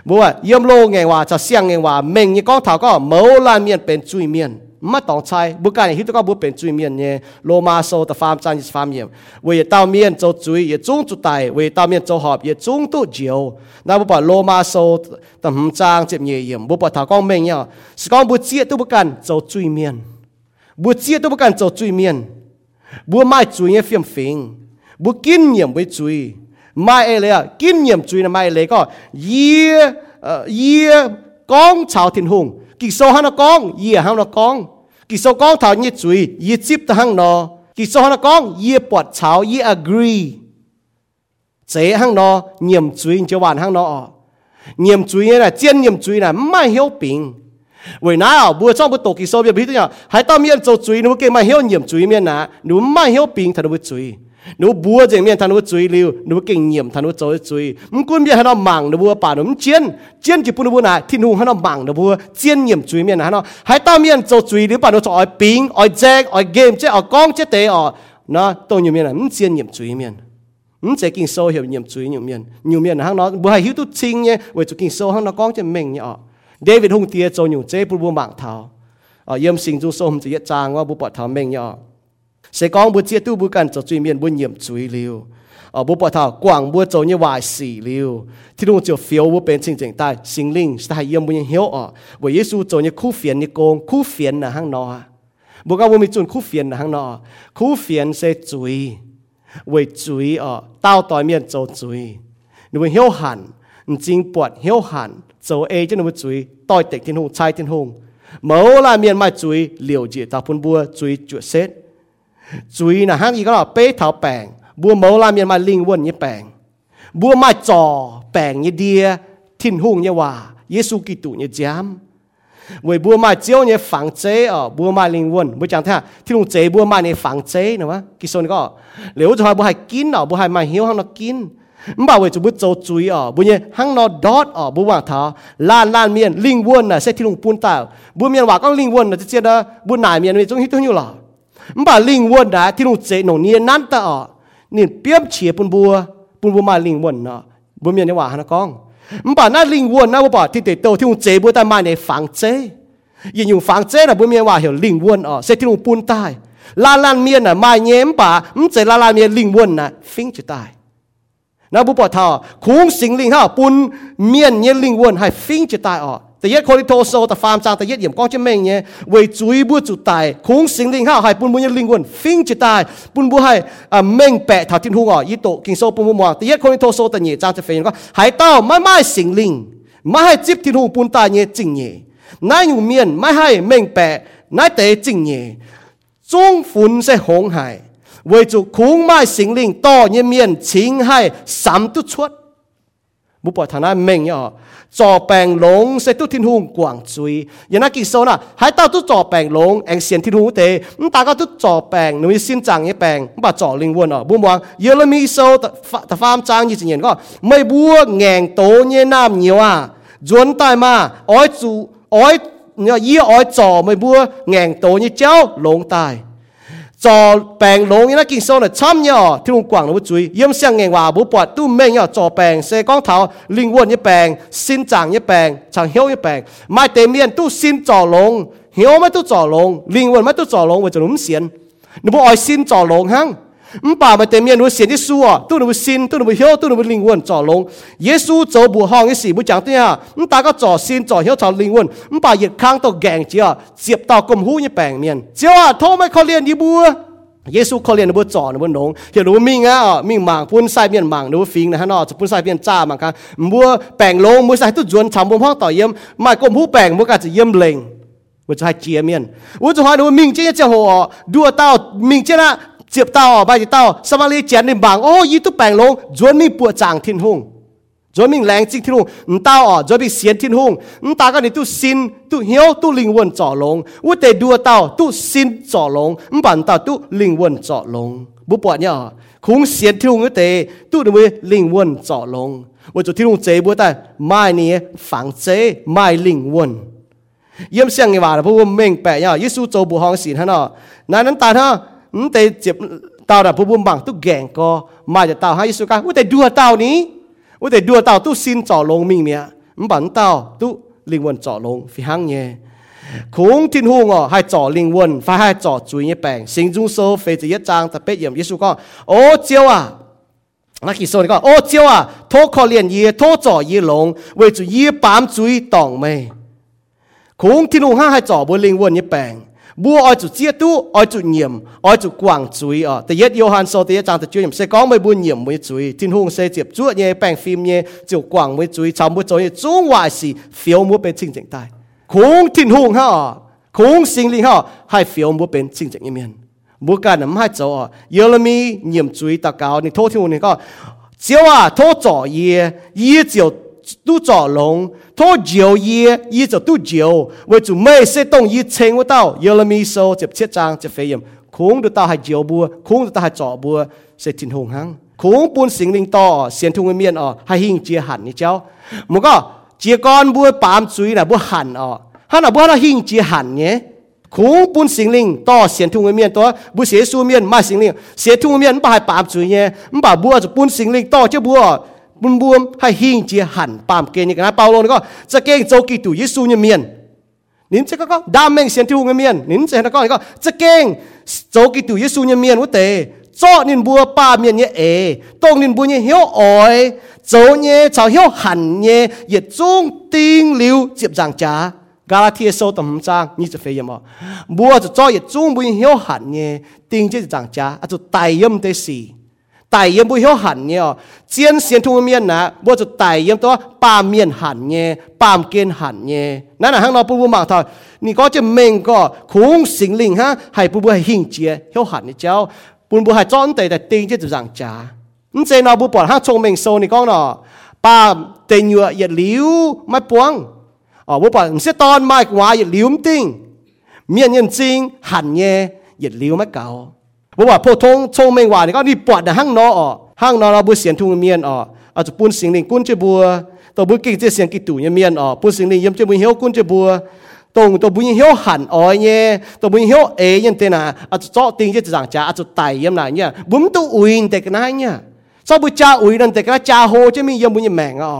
bu à yếm lô nghe hòa, cho xiang nghe hòa, mình như con thảo có mẫu lan miên bên chui miên mà tòng chai bu cái này hít có bu bên chui miền nhé lô ma sâu ta farm chan is farm yếm vì tao miền cho chui ye chung chu tài vì tao miền cho họp ye chung tu diều na bu bảo lô ma sâu ta hum trang chép nhẹ yếm bu bảo thảo con mình nhá sự con bu chia tu bu cần cho chui miền bu chia tu bu cần cho chui miền bu mai chui nhé phiền phiền bu kinh nghiệm với chui mai ấy là kinh nghiệm chui là mai lấy có ye ye con chào thiên hùng kỳ sâu hắn nó con ye hắn nó con kỳ sâu con thảo như chui ye chip ta hắn nó kỳ sâu hắn con ye bọt chào ye agree chế hắn nó nhiệm chui cho bạn hắn nó nhiệm chui là chiên nhiệm chui là mai hiểu bình vì nào bữa trong bữa tổ kỳ sâu biết biết nhá hãy tao miệng cho chui nếu cái mai hiểu nhiệm chui miệng nà nếu mai hiểu bình thật nó chui nó búa trên miệng thằng nó chui liu nó kinh nghiệm thằng nó chơi chui mình quân biết hắn nó mảng nó búa bà nó chiến chiến chỉ bùa búa này thì nó hắn nó mảng nó búa chiến nghiệm chui miệng hắn nó hãy tao miệng cho chui liu bà nó cho ping, bình jack ở game chứ ở con chứ tế ở à. nó tôi nhiều miệng là không chiến nghiệm chui miệng không sẽ kinh sâu hiểu nghiệm chui nhiều miệng. Nhiều miệng hắn nó búa hay hiểu tu chinh nhé với chú kinh sâu hắn nó con chứ mình nhé à. David hung tia cho nhiều chế búa bùa mảng thảo. Ở yếm sinh du sôm chỉ trang qua búa bọt thảo mình nhé à sẽ có bữa chia tu bữa cần cho truy miền bữa nhiệm truy liu, ở bố bảo thảo quảng bữa châu như vài xỉ liều thì đúng chiều phiếu bữa bên chính chính tai sinh linh sẽ hay yếm bữa hiếu ở. Với Giêsu châu như khu phiền như công khu phiền là hang nọ. Bố các bố mi chuẩn khu phiền là hang nọ. Khu phiền sẽ truy với truy ở tao tỏi miền châu truy nếu hiếu hẳn chính bọt hiếu hẳn châu ấy cho nó truy tỏi tịch thiên hùng trai thiên hùng. Mẫu là miền mai truy liều dị ta phun bua truy chuột xét chui là hàng gì đó bê thảo bèng bua mẫu la miệng mai linh quân như bèng bua mai trò bèng như đia thiên hùng như hòa Giêsu Kitô như giám vì bùa mai chiếu như phẳng chế ở bùa mai linh quân bùa chẳng thế thì lúc chế bùa mai này phẳng chế nữa mà cái số này có nếu cho hai bùa hai kín ở bùa hai mai hiếu hăng nó kín bảo vệ cho bùa châu chui ở bùa như hăng nó đốt ở bùa vàng thảo lan lan miền linh quân là sẽ thì lúc bùn tạo bùa miền vàng có linh quân là chỉ đó bùa nải miền này chúng hít nhiều lọ mà linh quân đã thì nụ chế nổ nhiên nắn ta ở nên biếm chia bùn bùa bùn bùa mà linh quân nó bùa miền này hòa hả nó con mà nó linh quân nó bảo thì để tàu thì nụ chế bùa ta mai này phẳng chế yên dùng phẳng chế là bùa miền hòa hiểu linh quân ở sẽ thì nụ bùn tai la lan miền là mai nhém bà mắm chế la lan miền linh quân là phính chữ tai nó bùa bảo thọ khung sinh linh ha bùn miền nhiên linh quân hay phính chữ tai ở 第一佢哋多数特phạm章第一严讲出咩嘢？为最不就大，孔圣灵哈系半半嘅灵魂，分就大，半半系啊明白头天空哦，呢度见数半半望。第一佢哋多数第二章就发现讲系到乜乜圣灵，乜系接天空半大嘢正嘢，乃用面乜系明白，乃地正嘢，中款式红系为咗孔乜圣灵多一面情系三都出， มุปอทานาเมงย่อจอแปงลงเซตุทินหุงกวางจุยยานากิโซนะหายเต้าตุจอแปงลงแองเซียนทินหูเตมตาก็ตุจอแปงนุยสินจังยี่แปงบ่าจอลิงวนอ่ะบุมวางเยลมีโซตะฟามจางยี่สิเย็นก็ไม่บัวแงงโตเยน้ำเยียวอ่ะจวนตายมาอ้อยจูอ้อยเนี่ยยี่อ้อยจอไม่บัวแงงโตเยเจ้าลงตาย 做病龙，因为见数嚟参咗，天龙广都注意，因相应话冇拨都咩嘢做病，射光头灵魂一病，心脏一病，长腰一病，买地面都先做龙，腰乜都做龙，灵魂乜都做龙，为咗咁先，你冇爱先做龙哼。 唔把咪地面会写啲书啊，都你会心，都你会晓，都你会灵魂做龙。耶稣做不行嘅事，冇讲啲啊，唔大家做心做晓做灵魂，唔把热康到镜子啊，接到咁好嘅病面，只啊，拖咪可怜啲喎。耶稣可怜你不做你不弄，就如命啊，命忙พุ่นใส่เมียนมังดูฟิงนะฮะเนาะจะพุ่นใส่เมียนจ้ามังคันมัวแป่งลงมัวใส่ตุจวนทำบุญพ่อต่อเยี่ยมไม่กลมผู้แป่งมัวก็จะเยี่ยมเล็ง我就还见面，我就还如明天就好， จียบเต้าบาจิเต้าสมารีเจียนในบางโอ้ยี่ตุแปลงลงจวนมีปวดจางทิ้นหงจวนมีแรงจิกทิ้นหงนเต้าอ๋อจวนมีเสียนทิ้นหงนตาก็ในตุสินตุเหียวตุลิงวนจ่อลงวุ้แต่ดัวเต้าตุสินจ่อลงนปั่นเต้าตุลิงวนจ่อลงบุปผเนี่ยคุ้งเสียนทิ้นหงเตตุนมือลิงวนจ่อลงว่าจุดทิ้ลุงเจ๊บัวแต่ไม่นี่ฝังเจ๊ไม่ลิงวนเยี่ยมเสียงไงวะเพราะว่าเม่งแปะเนี่ยยิสูโจบุฮองสินฮะเนาะนายนนั้นตาเนาะ แต่เจ็บเต่าดับผู้บุมบังตุกแกงก็มาจะเต่าให้ยิสุกาว่าแต่ดัวเต่านี้ว่าแต่ดัวเต่าตุสินจ่อลงมิงเนี่ยมันบันเต่าตุลิงวนจ่อลงฟิหังเนี่ยคงทินหงอ่ให้จ่อลิงวนฟ้าให้จ่อจุยเนี่ยแปลงสิงจุงโซเฟจิยจางแต่เป็ดเยี่ยมยิสุก็โอ้เจียวอะนักขีโซนก็โอ้เจียวอะโอขอเลียนเย่โทจ่อเย่ลงเวจุเย่ปามจุยตองไม่คงทินหงห้าให้จ่อบนลิงวนเนี่ยแปลง บัวอ้อยจุเจียตู้อ้อยจุเหยี่ยมอ้อยจุกวางจุยอ่ะแต่เย็ดโยฮันโซแต่เย็ดจางแต่จุยเหยี่ยมเสก้องไม่บุญเหยี่ยมไม่จุยทิ้นหงเสเจ็บจุ้ยเนี่ยแป้งฟิล์มเนี่ยจิวกวางไม่จุยชาวมุจอยจุ้งวายสีเฟียวมัวเป็นชิงเจงใต้คงทิ้นหงฮะคงสิงลิงฮะให้เฟียวมัวเป็นชิงเจงเมียนบัวการน้ำให้เจ้าอ่ะเยอรมีเหยี่ยมจุยตะเกาในโทษที่หงนี่ก็เจ้าอ่ะโทษจ่อเยี่ยเยี่ยเจียวตู้จ่อหลง ai chủ quảng chuối à tại yết Johan so tại trang tự chuyên sẽ có mấy buôn nhiệm mấy chuối thiên hùng sẽ tiếp chúa nhé bang phim nhé chịu quảng mấy chuối chào mấy chuối trung ngoại sĩ phiếu mua bên chính chính tai khung thiên hùng ha khung sinh linh ha hay phiếu mua bên chính chính miền mua cả nắm hai chỗ à yêu là mi nhiệm chuối ta cao ni thô thiên hùng ni có chiếu à thô trò ye ye chiếu tu trò lông thô diều ye ye cho tu diều với chủ mê sẽ động ye chen với tao yêu là mi sâu chụp chiết trang chụp phê yếm khung được tao hay diều bùa khung được tao hay trò bùa sẽ tin hùng hăng khung buôn sinh linh to xiên thung miên ở hay hình chia hẳn như cháu một cái chia con bùa bám chuối là bùa hẳn ở hắn là bùa là hình chia hẳn nhé khung buôn sinh linh to xiên thung miên to bùa xế su miên mai sinh linh xế thung miên bà hay bám chuối nhé bà bùa buôn sinh linh to chứ bùa บุญบวมให้หิงเจียหันปามเกณฑ์อย่างนั้นเปาโลนี่ก็จะเก่งโจกิตุยิสูเนี่ยเมียนนินจะก็ดามเมงเสียนที่หูเมียนนินจะนะก็ก็จะเก่งโจกิตุยิสูเนี่ยเมียนวุเตจ่อนินบัวป้าเมียนเนี่ยเอตรงนินบัวเนี่ยเหี้ยวอ้อยโจเนี่ยชาวเหี้ยวหันเนี่ยเหยียดจงติงหลิวเจียบจางจ้า gà la thiên sâu tầm trang nhưจะ phải yếm à bùaจะcho yết chung bùi hiếu hẳn nhé tiếng chế giảng cha à cho tài yếm tế xì tài yếm bùi hiếu hẳn nhé chiến xiên thu miên nè bố chụp tài yếm to ba miên hẳn nhé ba kiên hẳn nhé nãy là hang nó bùi bùi mạng thôi nì có chứ mình có khủng sinh linh ha hay bùi bùi hay hình chia hiếu hẳn nhé cháu bùi bùi hay chọn tệ tại tinh chứ chụp rằng chả nhưng chế nào bùi bỏ hang chồng mình sâu nì con nọ ba tên nhựa yệt liu mai buông ờ bùi bỏ sẽ ton mai quá yệt liu tinh miên nhân chính hẳn nhé yệt liu mai cầu บอกว่าพอทงชงเมงว่านี่ก็นี่ปวดนะห้างนออห้างนอเราบุเสียนทุงเมียนอออาจจะปุ่นสิงหนึ่งปุ่นเจบัวตัวบุกิกเจเสียงกิตูเนี่ยเมียนออปุ่นสิงหนึ่งยมเจบุญเฮียวกุนเจบัวตรงตัวบุญเฮียวหันอ้อยเนี่ยตัวบุญเฮียวเอยันเตนะอาจจะเจาะติงเจจังจ้าอาจจะไตยมหนาเนี่ยบุ้มตัวอุยนเตกนะเนี่ยซอบุจ้าอุยนั่นแต่ก็จ้าโฮจะมียมบุญแมงอ๋อ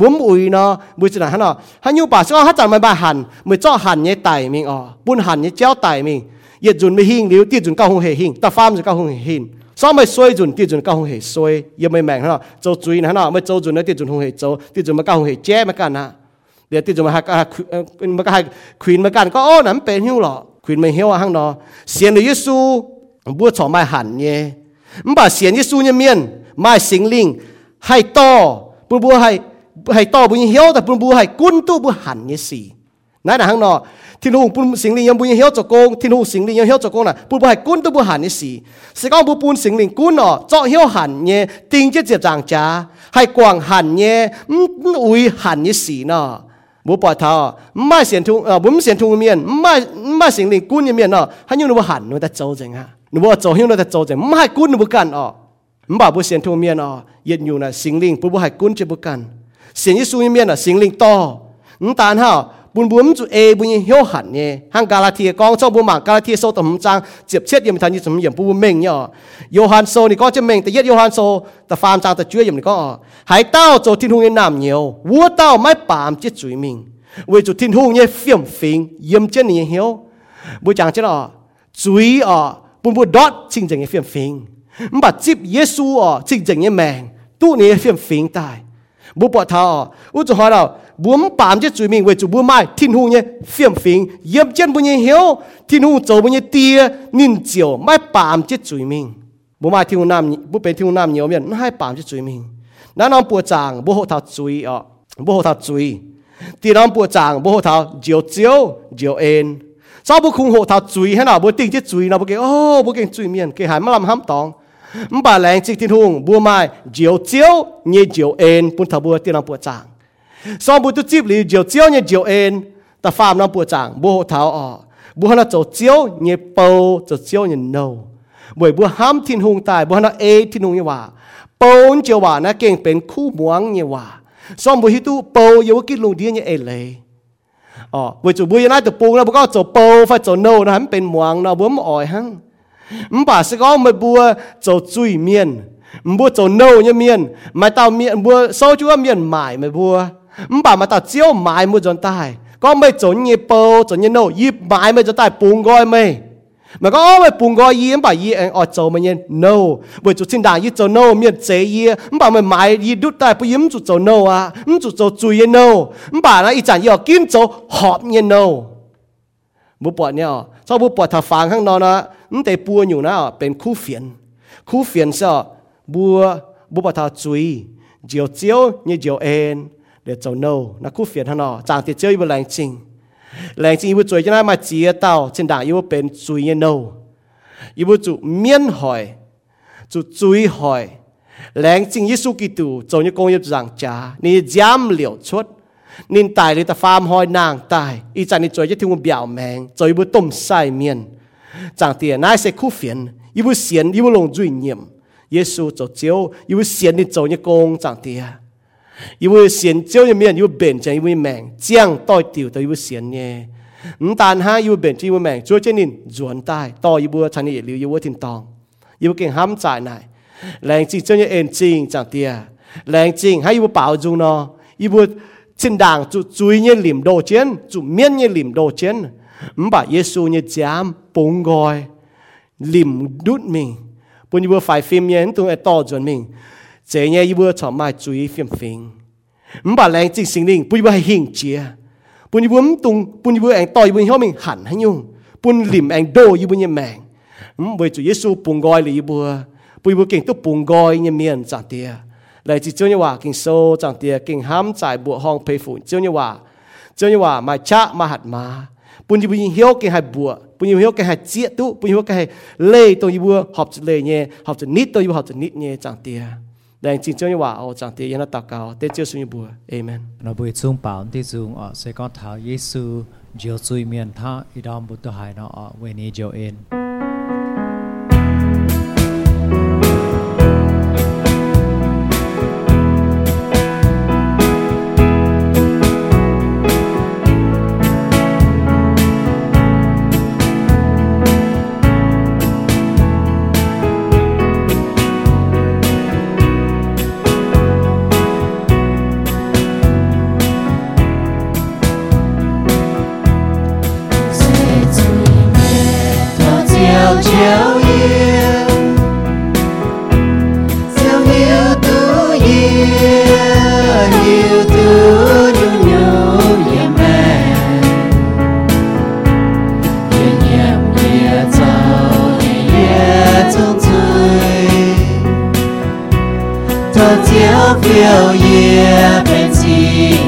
บุ้มอุยเนาะบุญสนาฮะเนาะฮันยูป่าซอฮัจจามันบาหันมือจ้อหันเนี่ยไตมิงอ๋อบุญหันเนี่ยเจ้าไตมิง ย็ดจุนไม่หิ้งลิ้วตีจุนก้าหงเหหิ้งต่ฟ้ามจะก้าหงเหหิ้งซ้มไม่ซวยจุนตีจุนก้าหงเหซวยยังไม่แม่งฮะเจ้จุยนะฮไม่จ้าจุนนะตีจุนหงเหเจ้าตีจุนมาเก้าหงเหแจ้มากันนะเดี๋ยวตีจุนมาหักมาฮักควีนมากันก็โอ้นั่นเป็นหิ้วหรอควีนไม่หิ้วอะฮั่งเนาะเสียนเยิสูบัวชอบไม่หันเย่มันบ่าเสียนยิสูเนี่ยเมียนไม่สิงลิงให้ต่อปุ่นบัวให้ให้ต่อบุญเหี้ยวแต่ปุ่นบัวให้กุ้นตู้บัวหันเนี่ยสีนั่นนะฮั่งเนาะ งนอที่นู่นปุ่นสิงลิงยังบุญหิ้วจกงที่นู่นสิงลิงยังหิ้วจกงน่ะปุ่นบัวให้กุ้นตู้บัวหันเนี่ยสี่สิก้องบุปุ่นสิงลิ งกุ้นอ๋อเจาะหิ้วหันเนี่ยติงเจ็ดเจ็ดจางจ้าให้กวางหันเนี่ยอุ้ยหันเนี่ยสี่เนาะ bố bỏ thao mai xiên thung à bố xiên thung miền mai mai xiên linh cún miền nó hắn như nó hẳn nó đã trâu chẳng ha nó bỏ trâu hiu nó đã trâu chẳng mai cún nó bố can ọ mà bố xiên thung miền ọ yết nhiều là xiên linh bố bố hai cún chưa bố can xiên như suy miền là xiên linh to nó tàn ha bún bún chú ê bún hiếu hẳn nhé hàng Galatia con trong bún mảng Galatia sâu tầm trang tiếp chết yếm thành như tầm yếm bún mình nhở Johan sâu thì có chân mìnhแต่ yết Johan sâu ta phàm trang ta chúa yếm thì có hải tao cho thiên hùng yên nam nhiều vua tao mai bám chết chuối mình vì chủ thiên hùng nhé phiểm phình yếm chân nhé hiếu bố chàng chết ọ chuối ọ bún bún đót chinh chừng nhé phiểm phình mà chip Giêsu ọ chinh chừng nhé mèng tu nhé phiểm phình tài bố bỏ thao u chủ hỏi buông bám chứ chú mình với chú buông mai thiên hùng nhé phiền phiền yếm chân bùn nhé hiếu thiên hùng chỗ bùn nhé tia nín chiều mai bám chứ chú mình bùn mai thiên hùng nam bùn bên thiên hùng nam nhiều miệng nó hay bám chứ chú mình nó nằm bùa chàng bố hộ thảo chuối ọ bố hộ thảo chuối thì nó bùa chàng bố hộ thảo chiều chiều chiều ên, sao bố khung hộ thảo chuối hay nào bùa tinh chứ chuối nào bố kêu ô bùa kêu chuối miệng kêu hải mà làm hám tòng bà lẹng chích thiên hùng bùa mai chiều chiều như chiều en bùn thảo bùa tiền làm bùa chàng สองบุตุจิบหรืเจียวเจียวเนี่ยเจียวเอ็นแต่ฟาร์มน้ำปวดจางบัวหัวเท้าอ๋อบัวน่ะเจียวเจียวเนี่ยเปาเจียวเจียวเนี่ยโนบ่วยบัวห้ามทิ้นหงตายบัวน่ะเอทิ้นหงเนี่ยว่าเปาเจียวว่านะเก่งเป็นคู่หมวงเนี่ยว่าสองบุตรฮิตุเปาเยาวกินลงเดียเนี่ยเอเลยอ๋อบุจูบวยน่าจะปูแล้วบุก็เจียวเปาฟ้าจะโนนะมันเป็นหมวงนะบัวมอ่อยหังมันป่าสก็อมันบัวเจียวจุยเมียนมันบัวเจียวนเนี่ยเมียนไม่เต่าเมียนบัวโซจัว่าเมียนหมายม่บัว 唔把嘛到蕉买冇准带，讲咪准一包准一路，一买咪就带半个咪。mà có mà bùng gọi yên bà yên ở chỗ mày yên no bởi chủ xin đảng yên chỗ no miền chế yên bà mà mãi yên đút tại bởi yên chủ chỗ no à yên chỗ chỗ chui yên no bà nó y chẳng yên kiếm chỗ họp yên no bố bọt nhau sau bố bọt thả phàng khang nó nó yên tế bùa nhủ nó bên khu phiền khu phiền sao bùa bố bỏ thả chui chiều chiều như chiều en để cho nâu nó cú phiền hắn nó chẳng thể chơi với lành trình. Lành trình yêu chơi cho nó mà chia tao trên đảng yêu bên chui yên nâu. Yêu chủ miên hỏi, chủ chui hỏi lành trình Giêsu Kitô cho như công nghiệp giảng trà ni dám liệu chốt nên tài lấy ta farm hoi nàng tài ý chẳng nên chơi cho thiếu biểu mèn chơi với tôm sai miên. Chẳng tiền nãy sẽ cú phiền yêu xiên yêu lòng duy nhiệm. Giêsu cho chiếu yêu xiên nên cho như công chẳng tiền yêu bu xiên chiếu như miền yêu bền chẳng yêu bu mèn giang tôi tiểu tôi yêu bu xiên nhé唔但系要变只会命，做这年转大，多要不趁你了要我天当，要见冚在内，靓字将一眼睛就啲啊，靓字系要保住咯，要不真当做做嘢念到钱，做面嘢念到钱。唔把耶稣嘅斩崩盖，黏嘟命，本要快 phim 嘢都系多咗命，这嘢要坐埋 注意 phim phim，唔把靓正圣灵，本要系兴致， ปุ่นยี่บัวมตุงปุ่นยี่บัวแองต่อยบุญเขามิงหันให้ยุ่งปุ่นหลิมแองโดยี่บัวยี่แมงอืมเวจุเยซูปุ่งกอยเลยยี่บัวปุ่นยี่บัวเก่งตุ๊ปุ่งกอยยี่เมียนจังเตียเลยจิเจ้าเนี่ยว่าเก่งโซจังเตียเก่งห้ามจ่ายบัวห้องเพฝุ่นเจ้าเนี่ยว่าเจ้าเนี่ยว่ามาชะมาหัดมาปุ่นยี่บัวยี่เหี้ยวเก่งให้บัวปุ่นยี่บัวเหี้ยวเก่งให้เจี๊ยตุปุ่นยี่บัวเก่งให้เล่ตัวยี่บัวหอบจะเล่เนี่ยหอบจะนิดตัวยี่บัวหอบจะนิดเนี่ยจังเตีย 但真正话我长得也那祷告，但就是一步，Amen。那不中保的中啊，谁讲他耶稣就对面他一道不都还能啊为你救恩。Chiều phiêu ye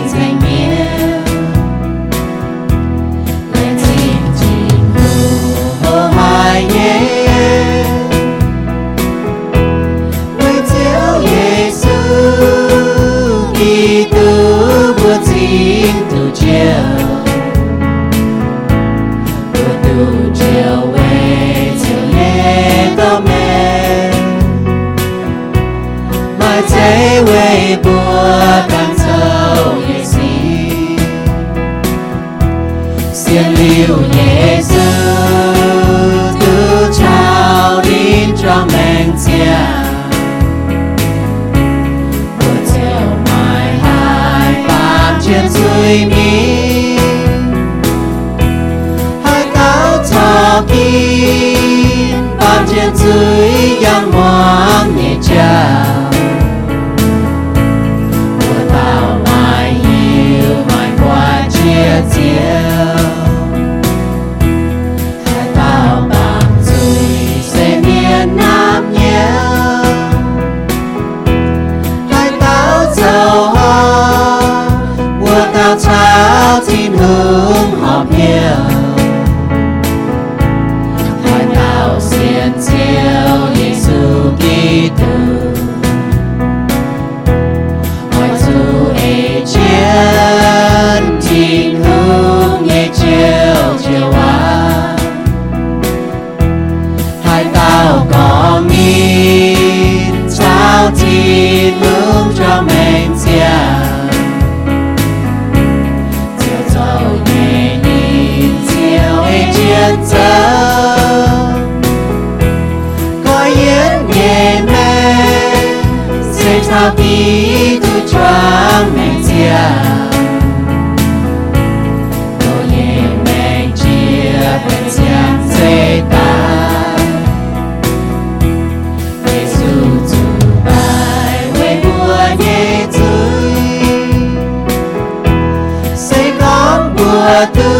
tu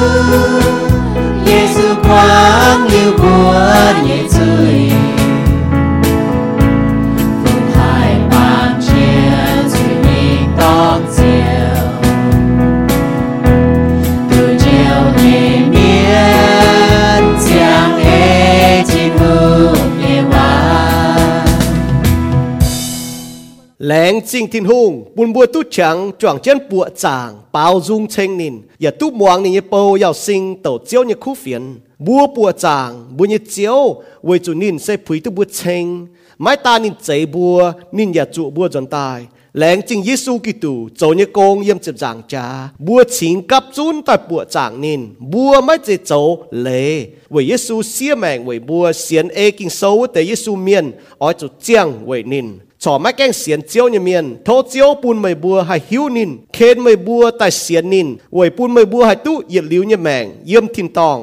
meng chinh tin hung, bun bua tu chẳng choang chân bua chàng, bao dung chênh nin ya tu muang ni po yao sinh tàu chiếu như khu phiền bua bua chàng, bua như chiếu với chủ nin sẽ phí tu bua chênh, mai ta nin chế bua, nin ya trụ bua dọn tai lén chinh Giêsu Kitô cho như công yếm chụp giảng cha, bua chính cấp chun tại bua giảng nên bua mới chế cháu lệ với Giêsu xia mèn với bua xiên ê kinh sâu tế Giêsu miên ở chỗ chiang với nên ชอบไม่แกงเสียนเจียวเนี่ยเมียนโทเจียวปูนไม่บัวให้หิวนินเคนไม่บัวแต่เสียนนินหวยปูนไม่บัวให้ตู้เหยียดลิ้วเนี่ยแมงเยี่ยมทินตอง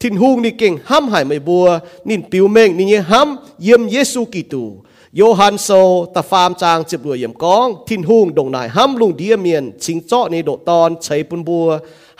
ทินหูงนี่เก่งห้ำหายไม่บัว นินปิวเมงนี่เนี่ยห้ำเยี่ยมเยซูกิตูโยฮันโซตาฟามจางเจ็บรวยเยี่ยมกอง ทินหูงดงนายห้ำลุงเดียเมียนชิงเจาะในโดตอนใช้ปูนบัว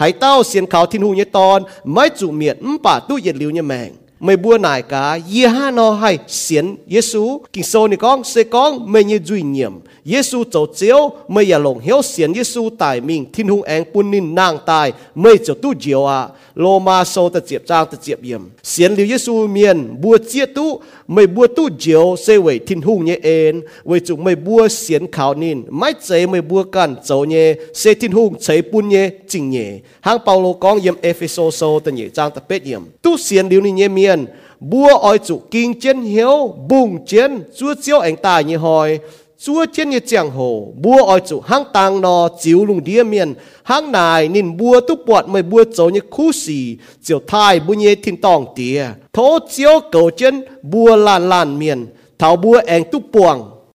หายเต้าเสียนเขาทินหูงเนี่ยตอน ไม่จุเมียนอืมป่าตู้เหยียดลิ้วเนี่ยแมง mày bua nải cả ye ha no hay xiên Giêsu kinh sô ni con, sẽ con mày như duy nhiệm. Giêsu tổ chiếu mây ya lồng hiếu xiên Giêsu tài mình thiên hung anh quân nín nàng tài mây cho tu diệu à lô ma sâu ta chiệp trang, ta chiệp yếm. xiên liu Giêsu miền bua chia tu mây bua tu diệu xây vậy thiên hung như en vậy chủ mây bua xiên khảo nín mấy chế mây bua cản châu nhé xây thiên hung chế bún nhé chính nhé hang Paulo con yếm Ephesos sô ta nhé trang ta bết yếm. tu xiên liu ni nhé miền bua oi chủ kinh chiến hiếu, bùng chiến, chúa chiếu anh tài như hỏi chúa trên như chẳng hồ bua oi chủ hang tang nó chiếu lùng đĩa miền, hang này nên bua tu bọt mới bua chỗ như khu xì chiều thai bu nhé thiên tòng tía thố chiếu cầu chân bua lan lan miền, thảo bua anh tu buồng